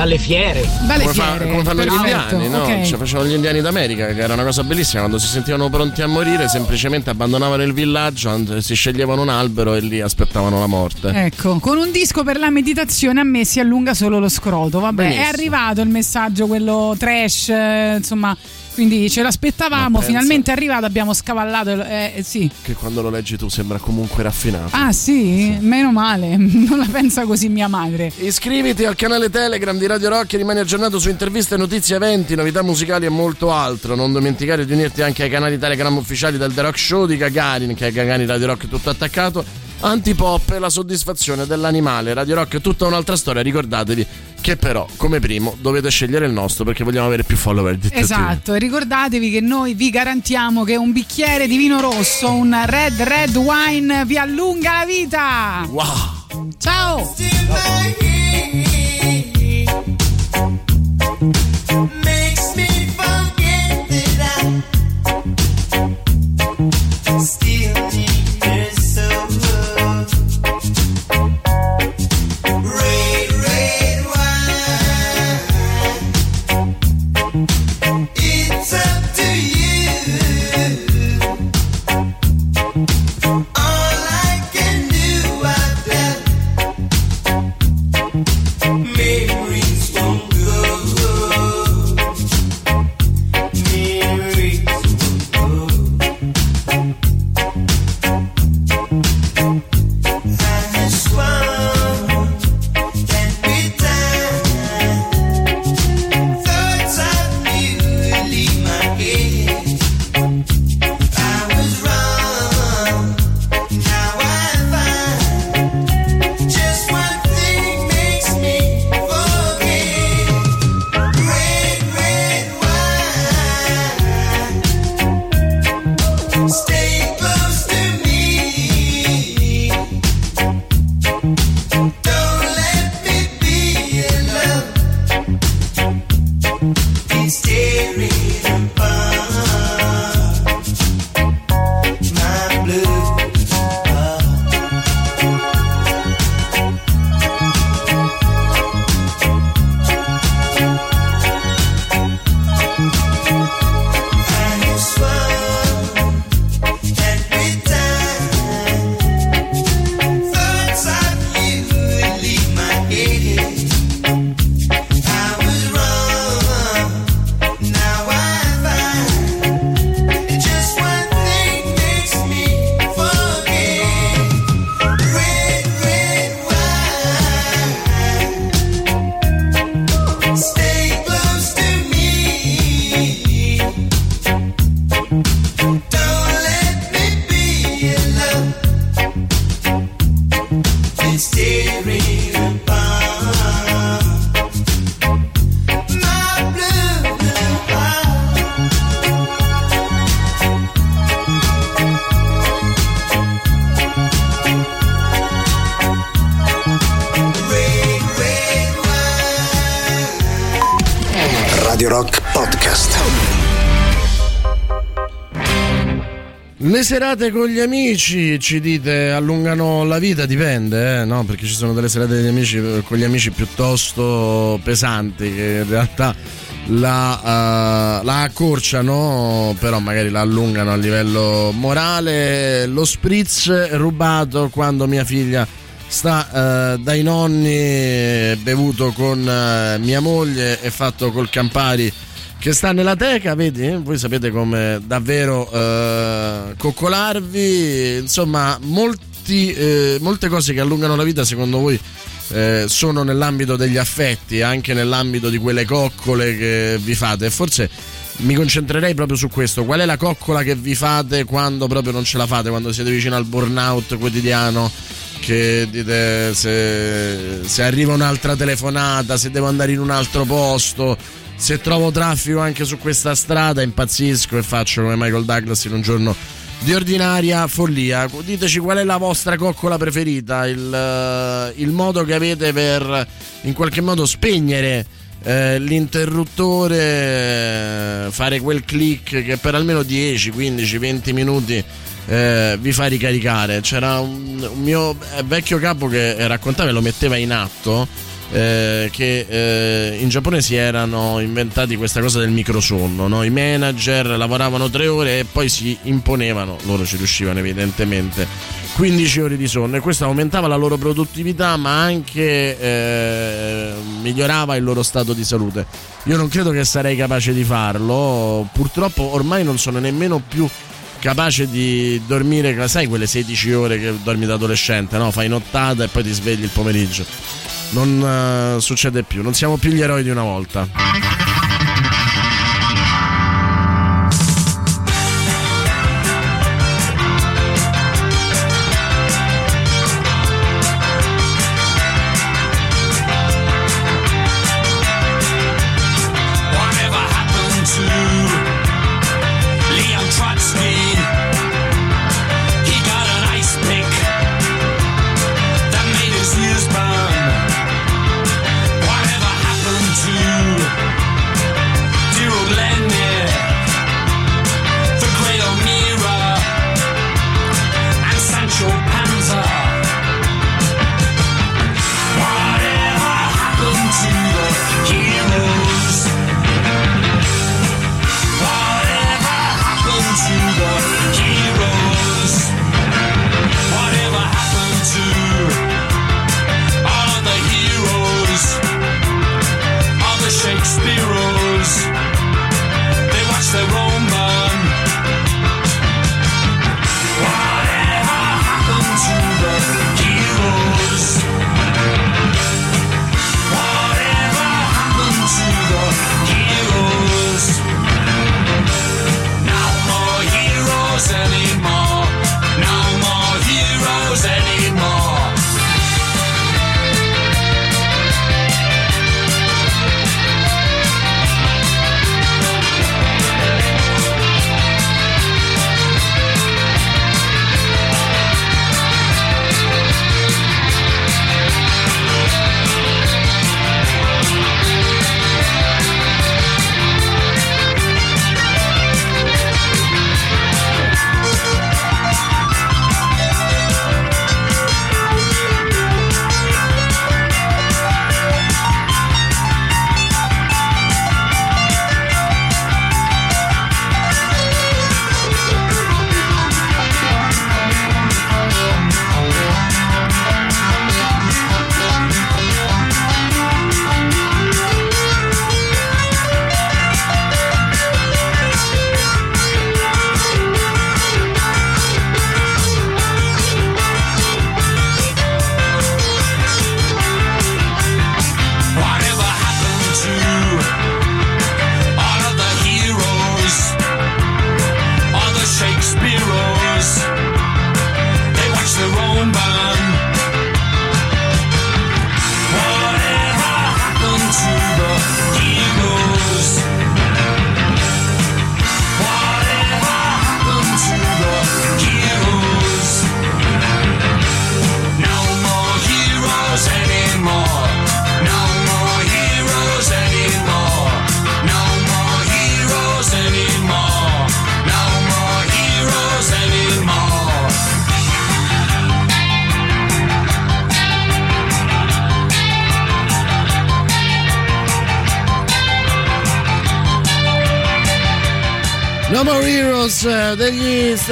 dalle fiere. come, fa- come fanno gli indiani, no? Cioè, facevano gli indiani d'America, che era una cosa bellissima. Quando si sentivano pronti a morire, semplicemente abbandonavano il villaggio, and- si sceglievano un albero e lì aspettavano la morte. Ecco, con un disco per la meditazione a me si allunga solo lo scroto. Vabbè, Benissimo. è arrivato il messaggio, quello trash, eh, insomma, quindi ce l'aspettavamo. Ma pensa- Finalmente è arrivato, abbiamo scavallato. eh, eh, sì. Che quando lo leggi tu sembra comunque raffinato. Ah, sì? Meno male, non la pensa così mia madre. Iscriviti al canale Telegram di Radio Rock e rimani aggiornato su interviste, notizie, eventi, novità musicali e molto altro. Non dimenticare di unirti anche ai canali Telegram ufficiali del The Rock Show di Gagarin, che è Gagarin Radio Rock tutto attaccato. Antipop e la soddisfazione dell'animale. Radio Rock è tutta un'altra storia. Ricordatevi che però, come primo, dovete scegliere il nostro perché vogliamo avere più follower di tutti. Esatto, e ricordatevi che noi vi garantiamo che un bicchiere di vino rosso, un red red wine, vi allunga la vita. Wow! Ciao! Makes serate con gli amici, ci dite, allungano la vita, dipende, eh, no? Perché ci sono delle serate amici, con gli amici piuttosto pesanti che in realtà la, eh, la accorciano, però magari la allungano a livello morale. Lo spritz rubato quando mia figlia sta eh, dai nonni, bevuto con eh, mia moglie e fatto col Campari che sta nella teca, vedi? Voi sapete come davvero eh, coccolarvi, insomma, molti, eh, molte cose che allungano la vita secondo voi eh, sono nell'ambito degli affetti, anche nell'ambito di quelle coccole che vi fate. E forse mi concentrerei proprio su questo. Qual è la coccola che vi fate quando proprio non ce la fate, quando siete vicino al burnout quotidiano? Che dite se, se arriva un'altra telefonata, se devo andare in un altro posto, se trovo traffico anche su questa strada, impazzisco e faccio come Michael Douglas in un giorno di ordinaria follia. Diteci qual è la vostra coccola preferita, il, eh, il modo che avete per in qualche modo spegnere eh, l'interruttore, eh, fare quel click che per almeno 10, 15, 20 minuti eh, vi fa ricaricare. C'era un, un mio vecchio capo che raccontava e lo metteva in atto. Eh, che eh, in Giappone si erano inventati questa cosa del microsonno. No? I manager lavoravano tre ore e poi si imponevano, loro ci riuscivano evidentemente, 15 ore di sonno e questo aumentava la loro produttività ma anche eh, migliorava il loro stato di salute. Io non credo che sarei capace di farlo, purtroppo ormai non sono nemmeno più capace di dormire, sai quelle 16 ore che dormi da adolescente, no? Fai nottata e poi ti svegli il pomeriggio. Non eh, succede più, non siamo più gli eroi di una volta.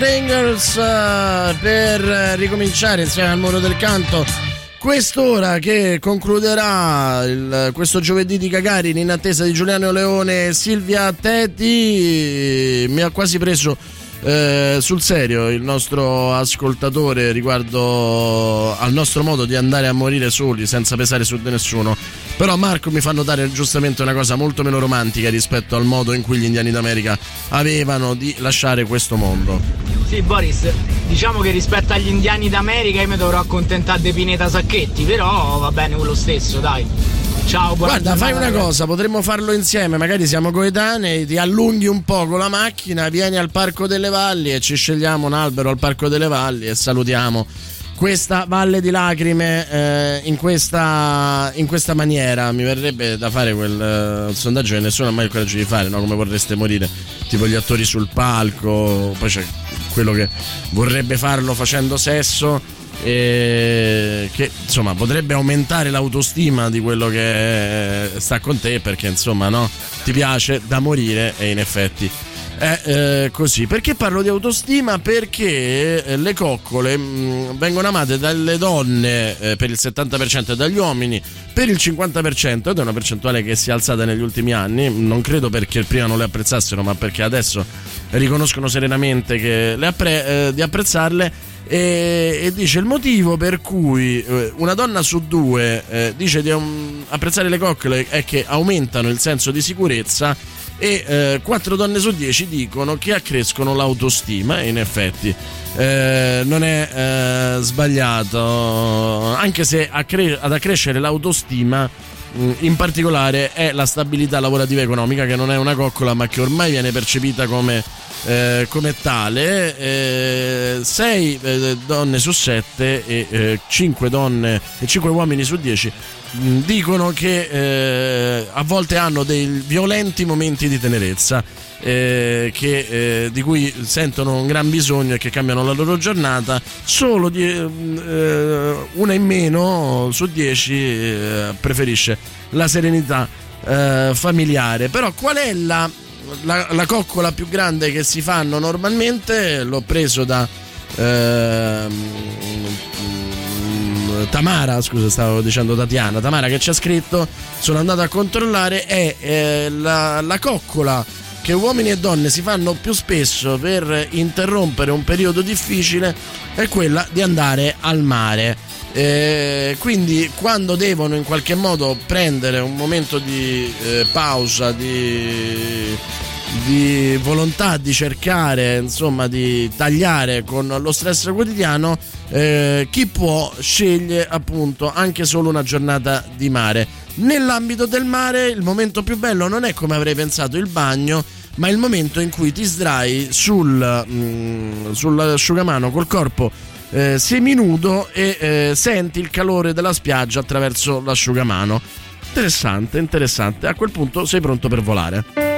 Strangers eh, per ricominciare insieme al muro del canto quest'ora che concluderà il- questo giovedì di Gagarin in attesa di Giuliano Leone e Silvia Teti mi ha quasi preso eh, sul serio il nostro ascoltatore riguardo al nostro modo di andare a morire soli senza pesare su di nessuno. Però Marco mi fa notare giustamente una cosa molto meno romantica rispetto al modo in cui gli indiani d'America avevano di lasciare questo mondo Sì, Boris, diciamo che rispetto agli indiani d'America io mi dovrò accontentare di Pineta Sacchetti, però va bene quello stesso, dai. Ciao, Guarda, fai una ragazzi. cosa, potremmo farlo insieme, magari siamo coetanei, ti allunghi un po' con la macchina, vieni al Parco delle Valli e ci scegliamo un albero al Parco delle Valli e salutiamo questa valle di lacrime eh, in, questa, in questa maniera. Mi verrebbe da fare quel eh, sondaggio che nessuno ha mai il coraggio di fare, no? come vorreste morire, tipo gli attori sul palco, poi c'è quello che vorrebbe farlo facendo sesso e che insomma potrebbe aumentare l'autostima di quello che sta con te perché insomma no ti piace da morire e in effetti è eh, così. Perché parlo di autostima? Perché eh, le coccole mh, vengono amate dalle donne eh, per il 70% e dagli uomini per il 50% ed è una percentuale che si è alzata negli ultimi anni. Non credo perché prima non le apprezzassero ma perché adesso riconoscono serenamente appre- eh, di apprezzarle. E, e dice il motivo per cui eh, una donna su due eh, dice di um, apprezzare le coccole è che aumentano il senso di sicurezza e eh, 4 donne su 10 dicono che accrescono l'autostima e in effetti. Eh, non è eh, sbagliato anche se accre- ad accrescere l'autostima mh, in particolare è la stabilità lavorativa economica che non è una coccola ma che ormai viene percepita come, eh, come tale 6 donne su 7 e 5 donne e 5 uomini su 10 mh, dicono che eh, a volte hanno dei violenti momenti di tenerezza eh, che, eh, di cui sentono un gran bisogno e che cambiano la loro giornata. Solo di, eh, una in meno su 10 eh, preferisce la serenità eh, familiare. Però qual è la, la, la coccola più grande che si fanno normalmente l'ho preso da ehm, Tamara, scusa, stavo dicendo Tatiana. Tamara che ci ha scritto: Sono andato a controllare. È eh, la, la coccola che uomini e donne si fanno più spesso per interrompere un periodo difficile è quella di andare al mare. Eh, quindi quando devono in qualche modo prendere un momento di eh, pausa, di, di volontà di cercare insomma di tagliare con lo stress quotidiano eh, chi può sceglie appunto anche solo una giornata di mare. Nell'ambito del mare il momento più bello non è come avrei pensato il bagno ma il momento in cui ti sdrai sul, mm, sull'asciugamano col corpo eh, seminudo e eh, senti il calore della spiaggia attraverso l'asciugamano. Interessante interessante. A quel punto sei pronto per volare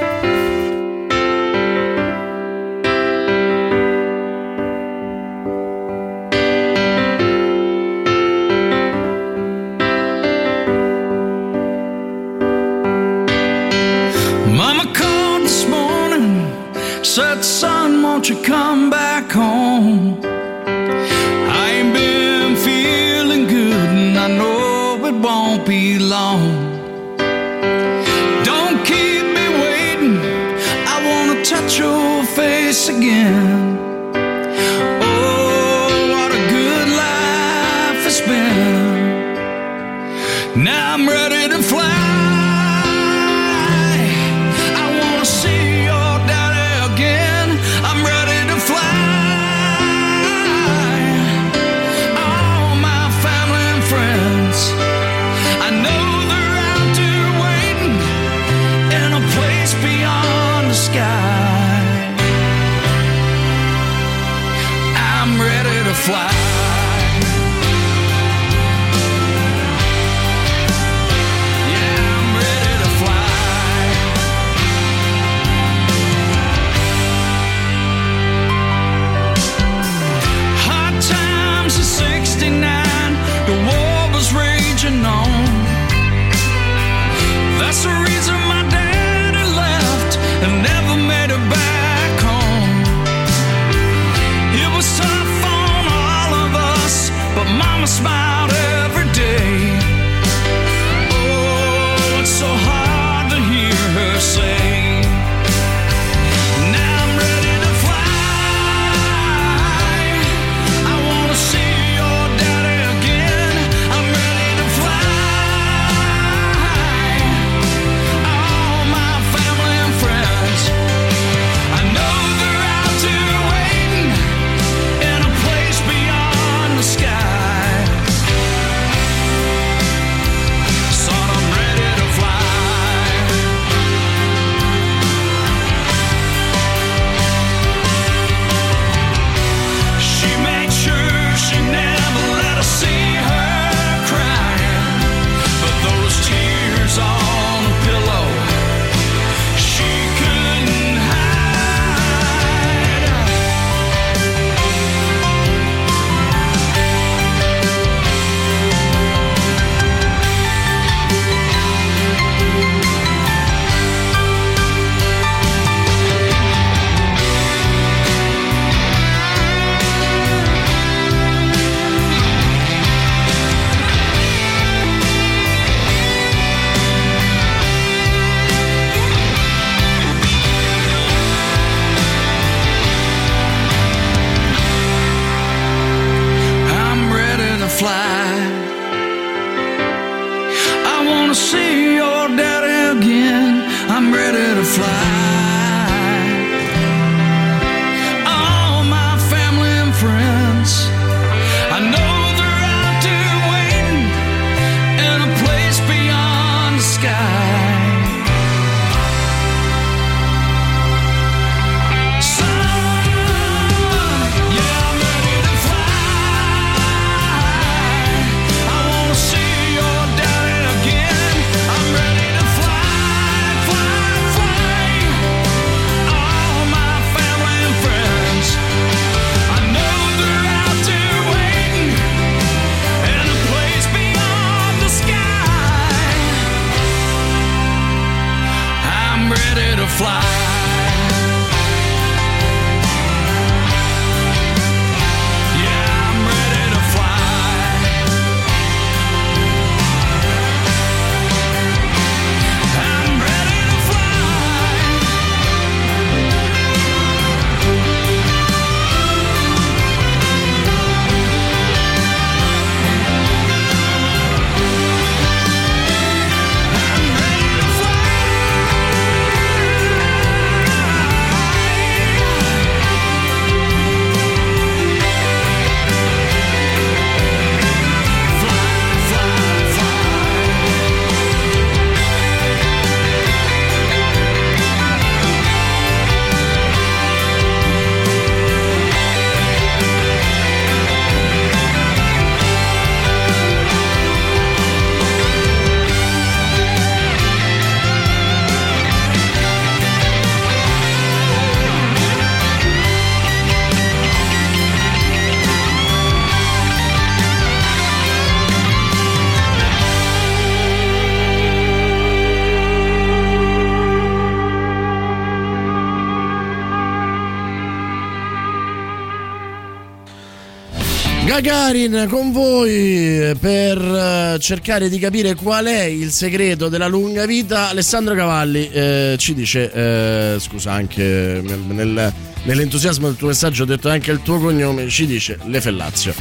Gagarin con voi per eh, cercare di capire qual è il segreto della lunga vita. Alessandro Cavalli eh, ci dice, eh, scusa anche nel- nell'entusiasmo del tuo messaggio ho detto anche il tuo cognome, ci dice Le Fellazio.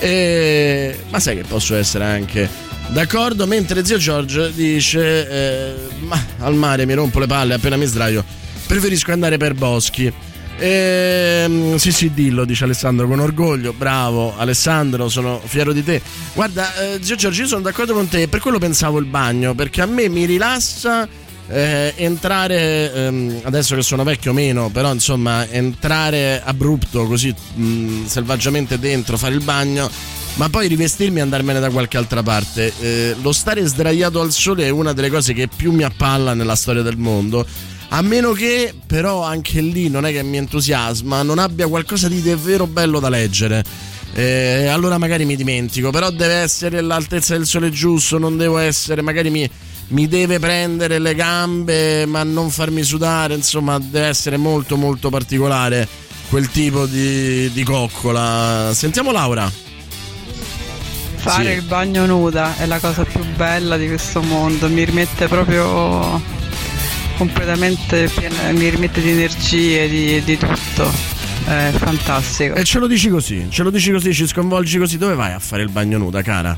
E- ma sai che posso essere anche d'accordo, mentre zio Giorgio dice, eh, ma al mare mi rompo le palle appena mi sdraio, preferisco andare per boschi. Ehm, sì, sì, dillo, dice Alessandro con orgoglio. Bravo, Alessandro, sono fiero di te. Guarda, eh, zio Giorgio, io sono d'accordo con te. Per quello pensavo il bagno, perché a me mi rilassa eh, entrare. ehm, adesso che sono vecchio, meno, però insomma, entrare abrupto così mh, selvaggiamente dentro, fare il bagno. Ma poi rivestirmi e andarmene da qualche altra parte. Eh, lo stare sdraiato al sole è una delle cose che più mi appalla nella storia del mondo. A meno che, però, anche lì non è che mi entusiasma, non abbia qualcosa di davvero bello da leggere. Eh, allora magari mi dimentico, però deve essere l'altezza del sole giusto, non devo essere, magari mi, mi deve prendere le gambe ma non farmi sudare, insomma deve essere molto molto particolare quel tipo di, di coccola. Sentiamo Laura. Fare Sì. il bagno nuda è la cosa più bella di questo mondo, mi rimette proprio completamente piena, mi rimette di energie, di, di tutto. È fantastico. E ce lo dici così, ce lo dici così, ci sconvolgi così. Dove vai a fare il bagno nuda, cara?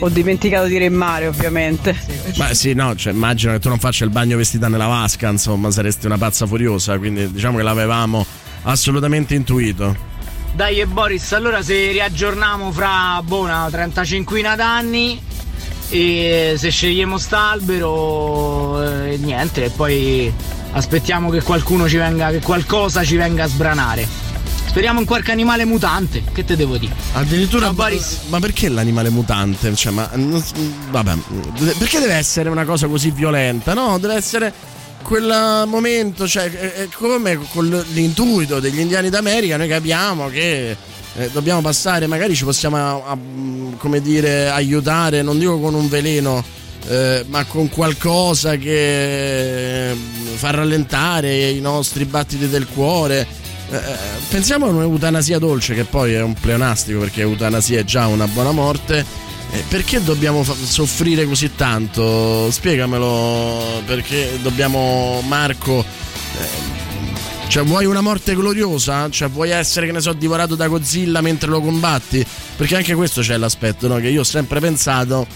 Ho dimenticato di dire in mare, ovviamente. Ma sì, no, cioè, immagino che tu non faccia il bagno vestita nella vasca, insomma, saresti una pazza furiosa, quindi diciamo che l'avevamo assolutamente intuito. Dai e Boris, allora se riaggiorniamo fra boh, una 35 d'anni e se scegliamo st'albero e niente, e poi aspettiamo che qualcuno ci venga, che qualcosa ci venga a sbranare. Speriamo in qualche animale mutante, che te devo dire? Addirittura, Ciao, Boris. ma perché l'animale mutante? Cioè, ma vabbè, perché deve essere una cosa così violenta? No, deve essere quel momento, cioè, è come con l'intuito degli indiani d'America, noi capiamo che eh, dobbiamo passare, magari ci possiamo, a- a- come dire, aiutare, non dico con un veleno. eh, ma con qualcosa che eh, fa rallentare i nostri battiti del cuore. Eh, eh, pensiamo a un'eutanasia dolce, che poi è un pleonastico perché eutanasia è già una buona morte. Eh, perché dobbiamo fa- soffrire così tanto? Spiegamelo. Perché dobbiamo, Marco. Cioè, vuoi una morte gloriosa? Cioè, vuoi essere, che ne so, divorato da Godzilla mentre lo combatti? Perché anche questo c'è l'aspetto, no? Che io ho sempre pensato.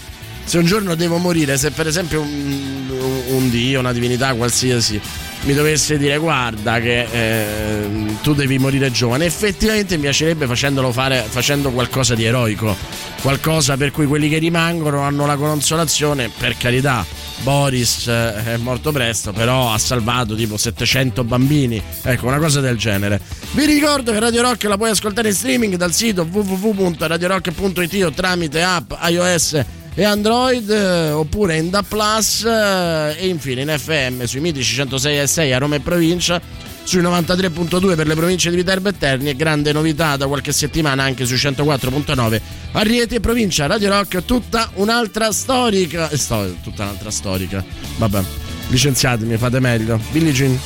Se un giorno devo morire, se per esempio un, un dio, una divinità qualsiasi mi dovesse dire guarda che eh, tu devi morire giovane, effettivamente mi piacerebbe facendolo fare, facendo qualcosa di eroico, qualcosa per cui quelli che rimangono hanno la consolazione, per carità. Boris eh, è morto presto, però ha salvato tipo 700 bambini, ecco, una cosa del genere. Vi ricordo che Radio Rock la puoi ascoltare in streaming dal sito www.radiorock.it o tramite app iOS e Android eh, oppure in Da Plus eh, e infine in FM sui mitici 106 e 6 a Roma e provincia sui 93.2 per le province di Viterbo e Terni e grande novità da qualche settimana anche sui 104.9 a Rieti e provincia Radio Rock tutta un'altra storica eh, sto- tutta un'altra storica vabbè licenziatemi fate meglio. Billie Jean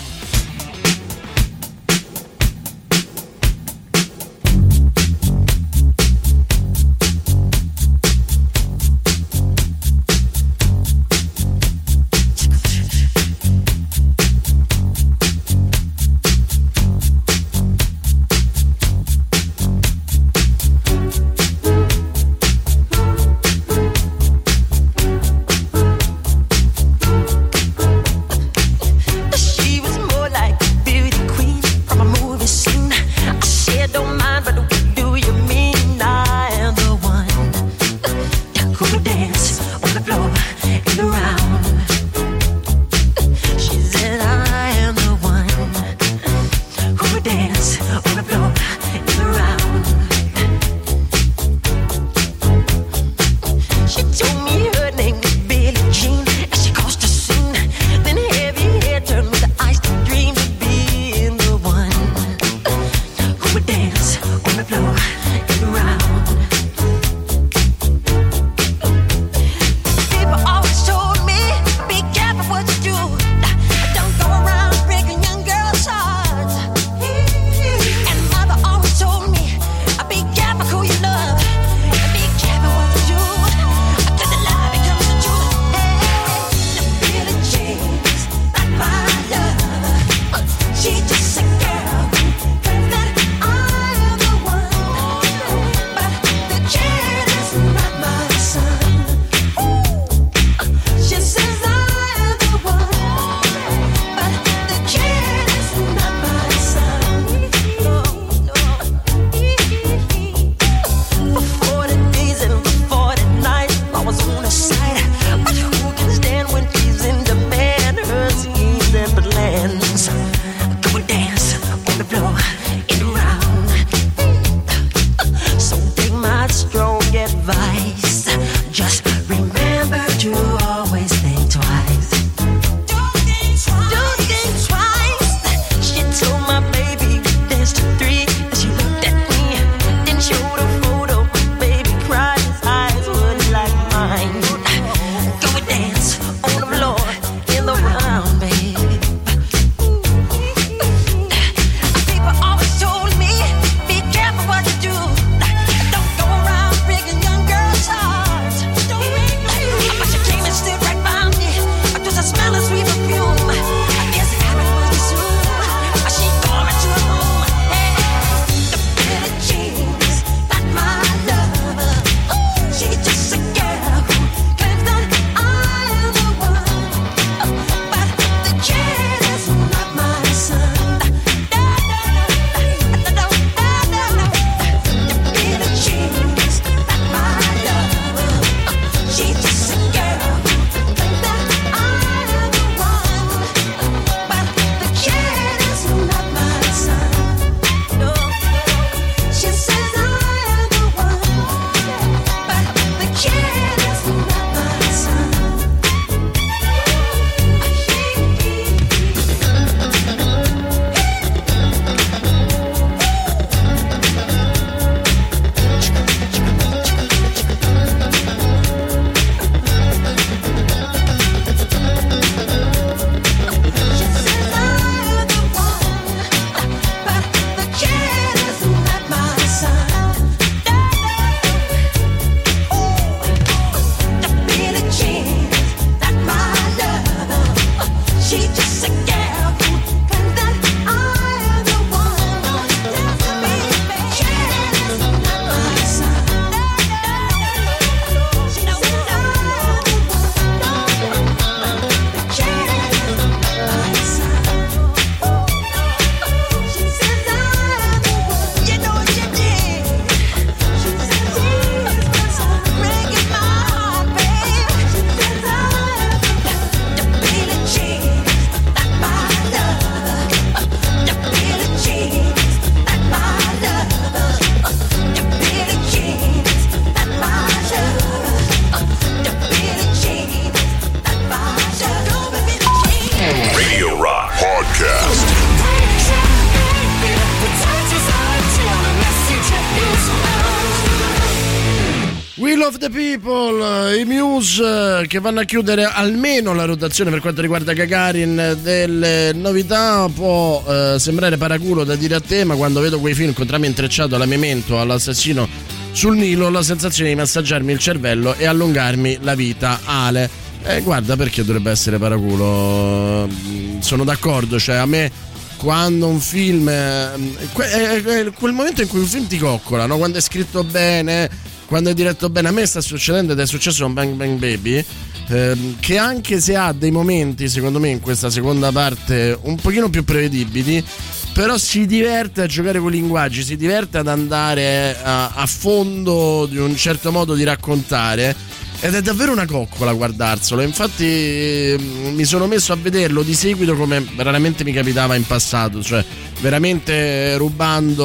Eh, che vanno a chiudere almeno la rotazione per quanto riguarda Gagarin delle novità. Può eh, sembrare paraculo da dire a te, ma quando vedo quei film con intrecciato alla Memento, all'assassino sul Nilo, ho la sensazione di massaggiarmi il cervello e allungarmi la vita. Ale. Eh, guarda perché dovrebbe essere paraculo. Mm, Sono d'accordo, cioè a me quando un film eh, que- è, è quel momento in cui un film ti coccola no? quando è scritto bene quando è diretto bene a me sta succedendo ed è successo con Bang Bang Baby ehm, che anche se ha dei momenti secondo me in questa seconda parte un pochino più prevedibili però si diverte a giocare con i linguaggi si diverte ad andare a, a fondo di un certo modo di raccontare ed è davvero una coccola guardarselo. Infatti, mm, mi sono messo a vederlo di seguito come raramente mi capitava in passato, cioè veramente rubando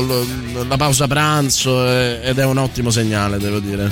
lo- la pausa pranzo eh, ed è un ottimo segnale, devo dire.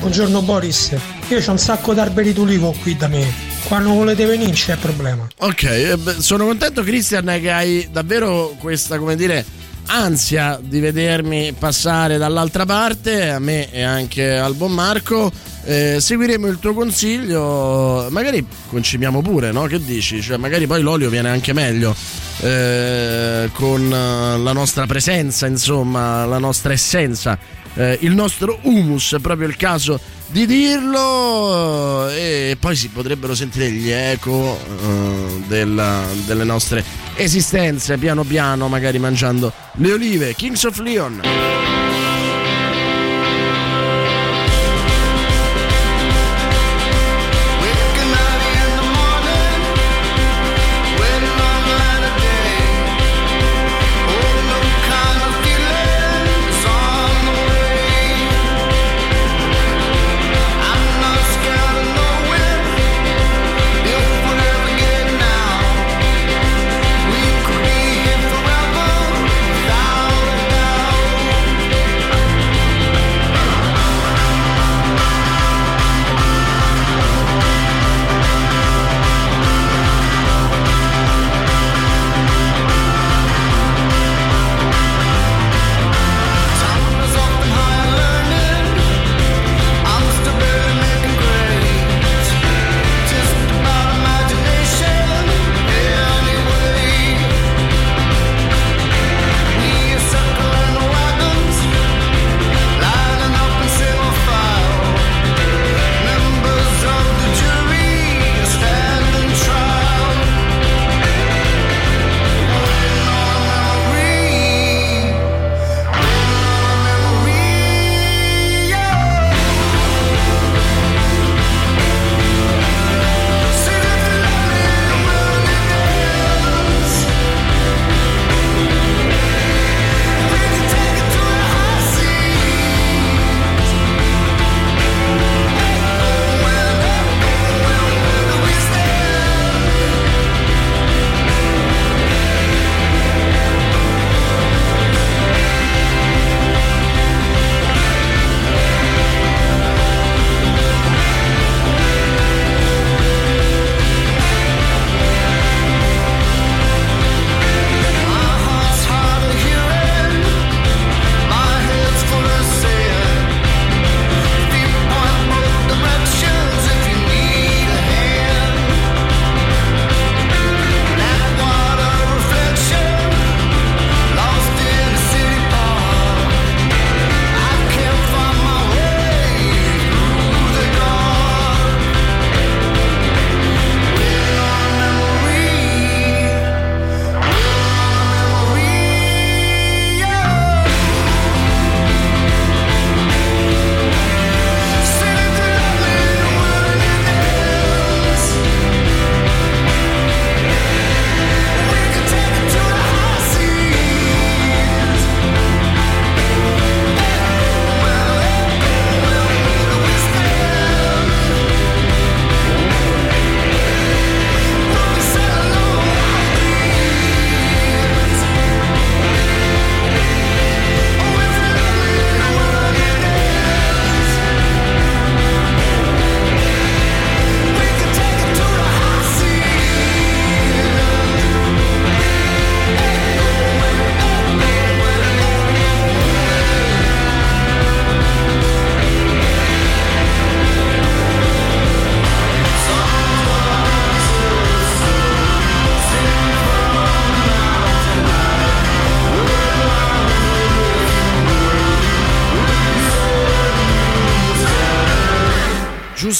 Buongiorno Boris, io c'ho un sacco d'alberi d'ulivo qui da me. Quando volete venire c'è problema. Ok, eh, sono contento, Christian, che hai davvero questa, come dire, ansia di vedermi passare dall'altra parte, a me e anche al buon Marco. Eh, seguiremo il tuo consiglio, magari concimiamo pure, no? Che dici? Cioè, magari poi l'olio viene anche meglio eh, con eh, la nostra presenza, insomma, la nostra essenza, eh, il nostro humus, proprio il caso di dirlo. E poi si potrebbero sentire gli eco eh, della- delle nostre esistenze, piano piano, magari mangiando le olive. Kings of Leon.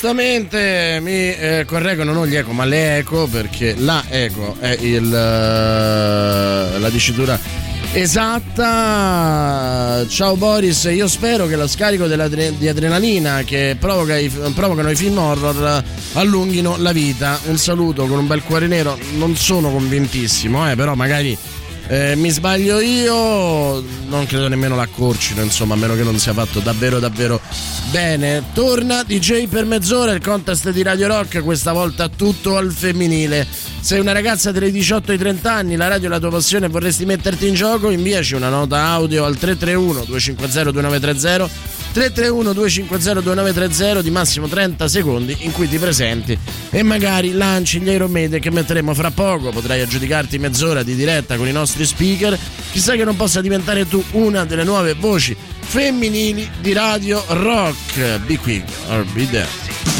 Giustamente mi eh, correggono non gli eco ma le eco perché la eco è il, eh, la dicitura esatta. Ciao Boris, io spero che lo scarico di adrenalina che provoca i- provocano i film horror allunghino la vita. Un saluto con un bel cuore nero. Non sono convintissimo, eh, però magari eh, mi sbaglio io, non credo nemmeno l'accorcino, insomma, a meno che non sia fatto davvero davvero bene. Torna DJ per mezz'ora il contest di Radio Rock, questa volta tutto al femminile. Sei una ragazza tra i 18 e i 30 anni, la radio è la tua passione e vorresti metterti in gioco, inviaci una nota audio al 331 250 2930 331 250 2930 di massimo 30 secondi in cui ti presenti e magari lanci gli Aeromede che metteremo fra poco. Potrai aggiudicarti mezz'ora di diretta con i nostri speaker. Chissà che non possa diventare tu una delle nuove voci femminili di Radio Rock. Be quick or be there.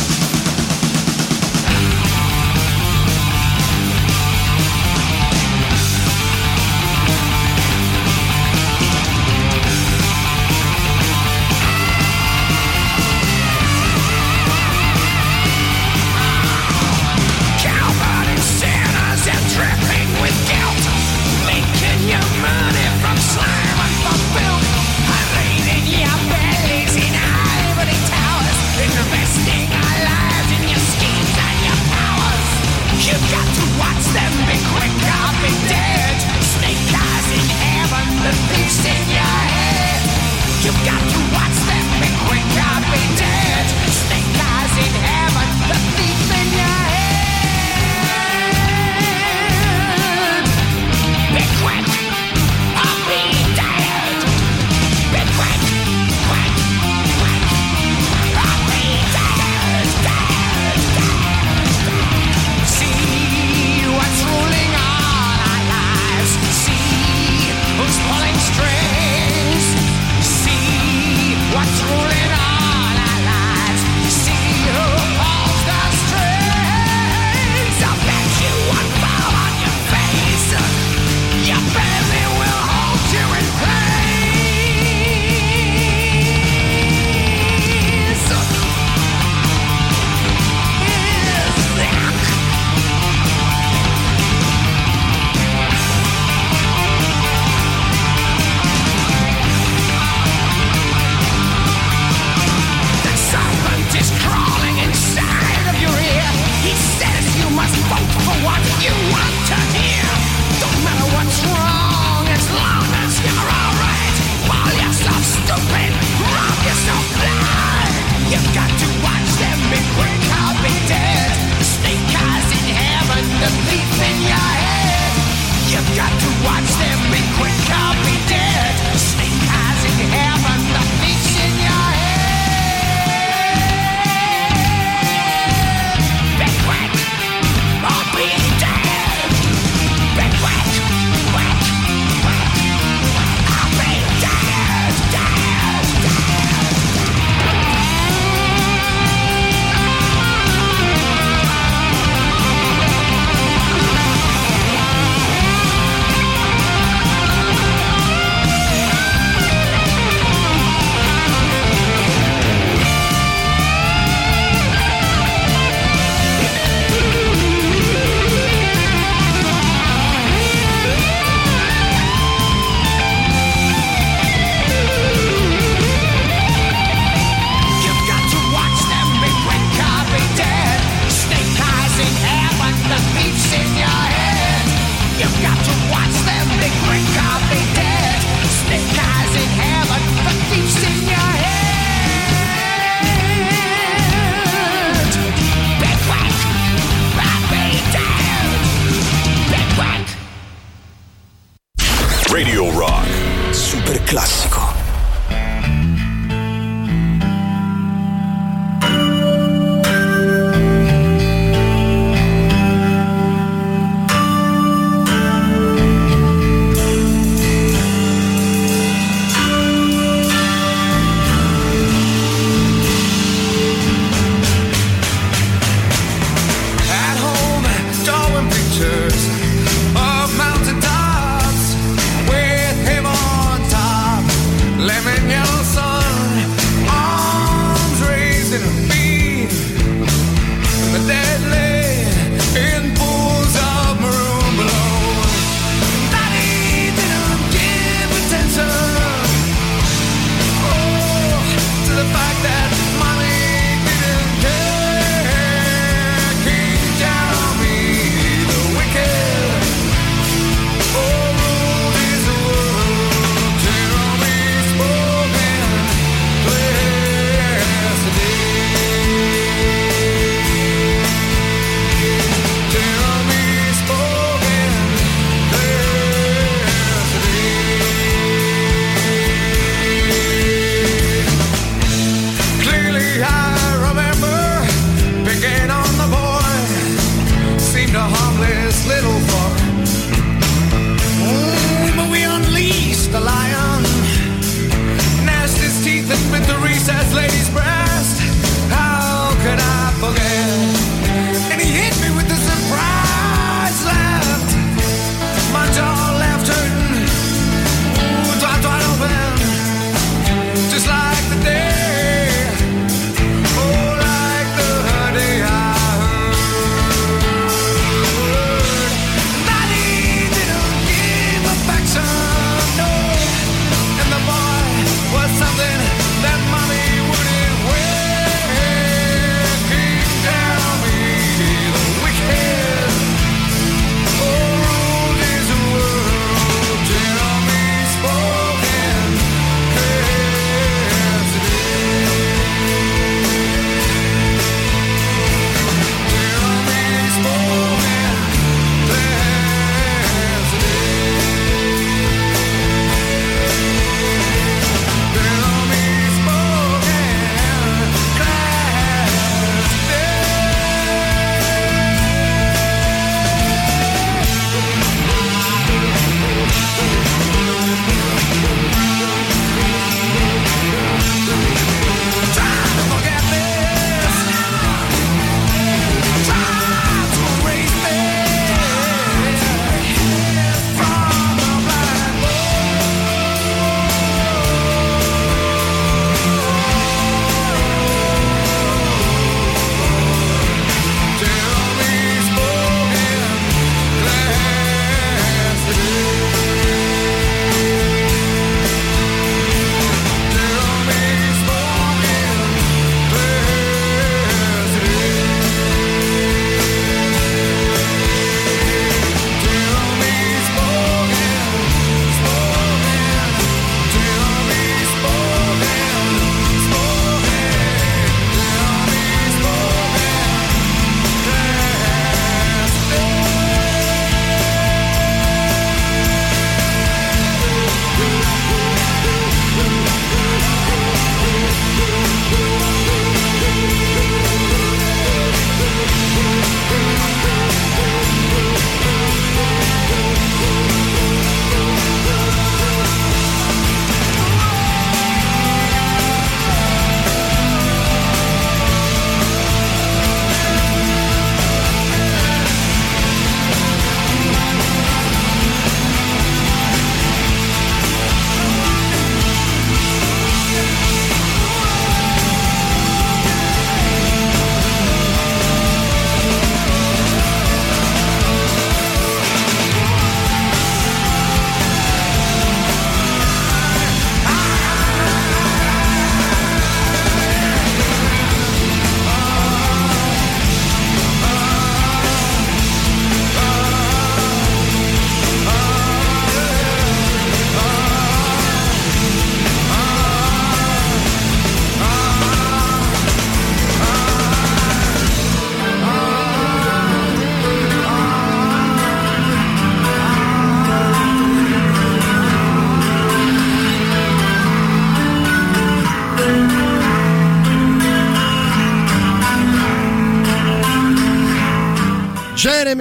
just got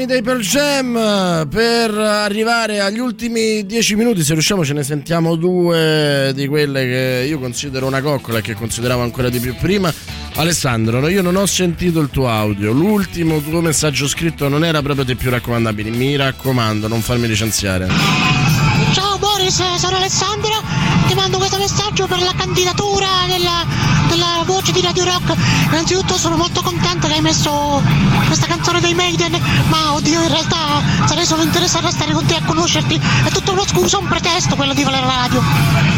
dei Pearl Jam per arrivare agli ultimi dieci minuti. Se riusciamo, ce ne sentiamo due di quelle che io considero una coccola e che consideravo ancora di più prima. Alessandro, io non ho sentito il tuo audio. L'ultimo tuo messaggio scritto non era proprio dei più raccomandabili. Mi raccomando, non farmi licenziare. Ciao Boris, sono Alessandro, ti mando questo messaggio per la candidatura della, della voce di Radio Rock. Innanzitutto sono molto contento che hai messo questa canzone dei Maiden, ma oddio in realtà sarei solo interessato a stare con te a conoscerti. È tutto uno scusa, un pretesto quello di volere la radio.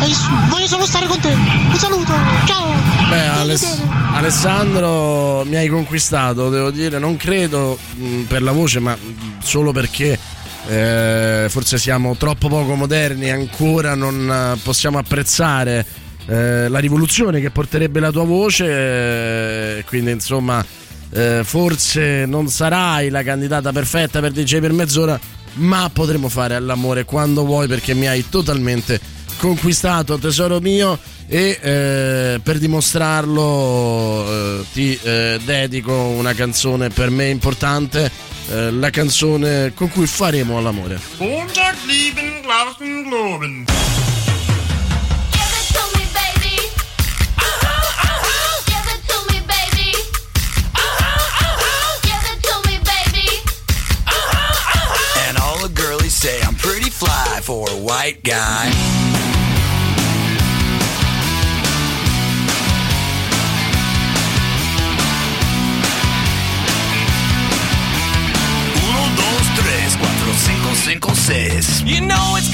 E voglio solo stare con te. Un saluto, ciao! Beh, Aless- Alessandro, mi hai conquistato, devo dire. Non credo mh, per la voce, ma mh, solo perché eh, forse siamo troppo poco moderni ancora non eh, possiamo apprezzare eh, la rivoluzione che porterebbe la tua voce. eh, quindi, insomma, eh, forse non sarai la candidata perfetta per DJ per mezz'ora, ma potremo fare all'amore quando vuoi perché mi hai totalmente conquistato, tesoro mio. E eh, per dimostrarlo eh, ti eh, dedico una canzone per me importante, eh, la canzone con cui faremo all'amore. White guy. Uno, dos, tres, cuatro, cinco, cinco, seis. You know it's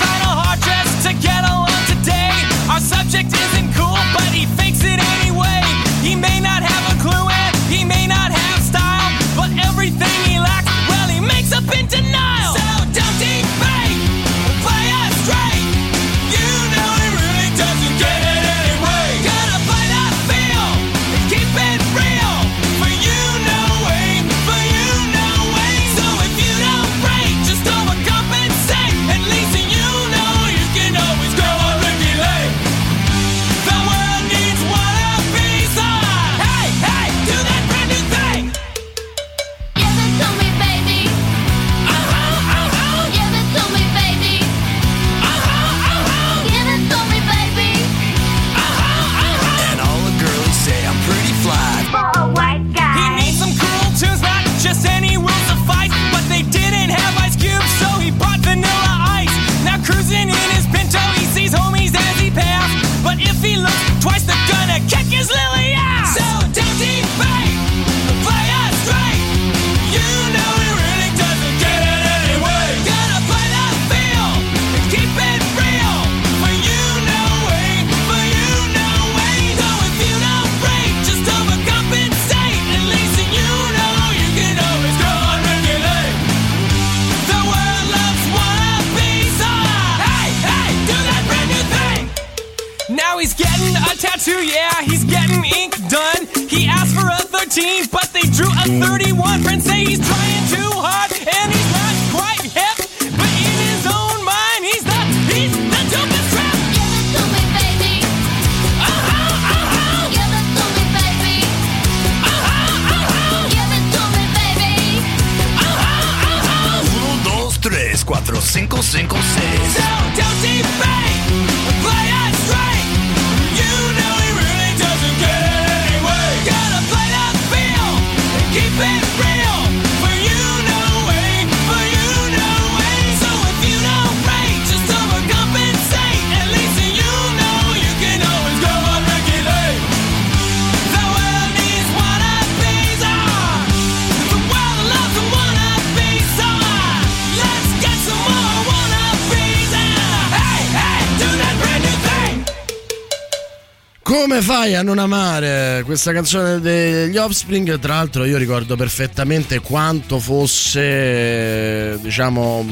Fai a non amare questa canzone degli Offspring? Tra l'altro io ricordo perfettamente quanto fosse, diciamo,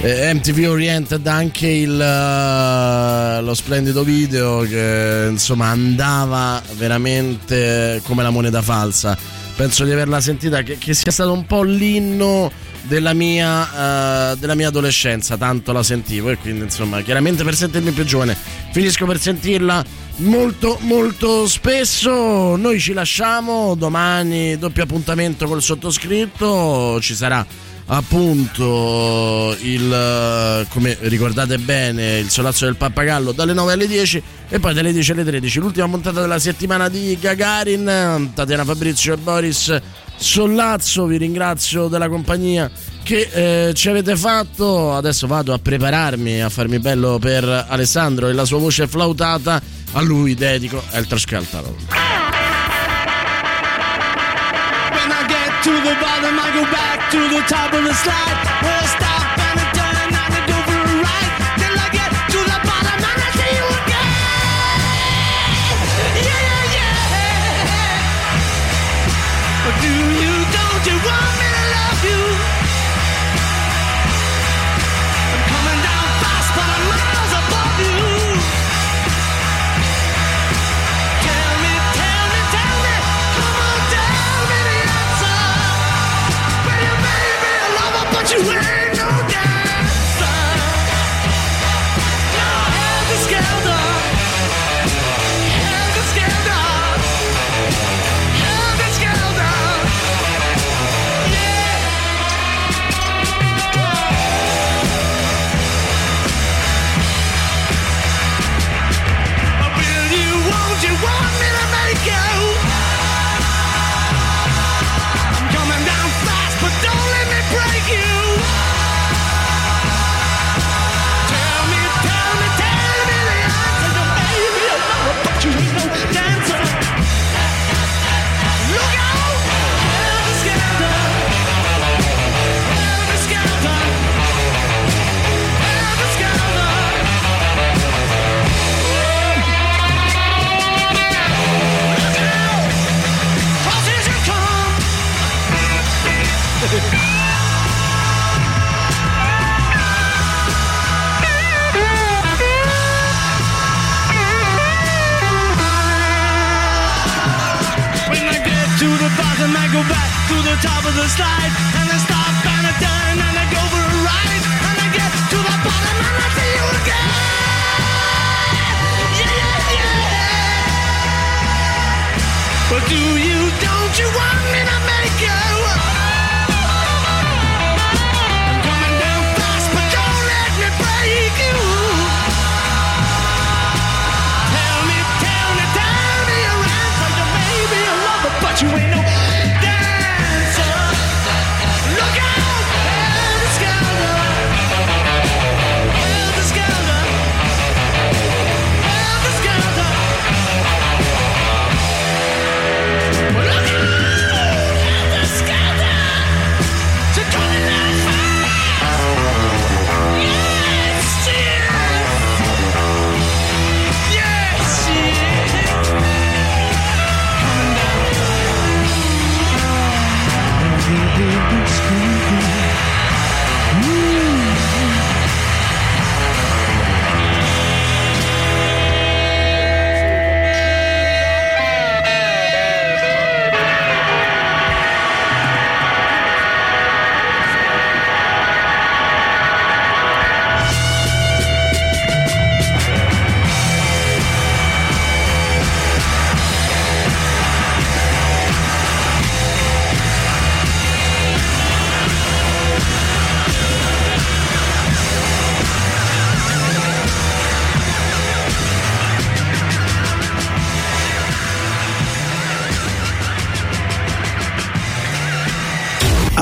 eh, MTV Oriented anche il, eh, lo splendido video che insomma andava veramente come la moneta falsa. Penso di averla sentita, che, che sia stato un po' l'inno della mia, eh, della mia adolescenza, tanto la sentivo e quindi insomma chiaramente per sentirmi più giovane finisco per sentirla molto molto spesso. Noi ci lasciamo, domani doppio appuntamento col sottoscritto, ci sarà appunto il come ricordate bene il solazzo del pappagallo dalle 9 alle 10 e poi dalle 10 alle 13 l'ultima puntata della settimana di Gagarin Tatiana Fabrizio e Boris Sollazzo vi ringrazio della compagnia che eh, ci avete fatto. Adesso vado a prepararmi a farmi bello per Alessandro e la sua voce flautata. A lui dedico Eltra Scaltaro When I get to the bottom, I go back to the top of the slide. You, want me to love you?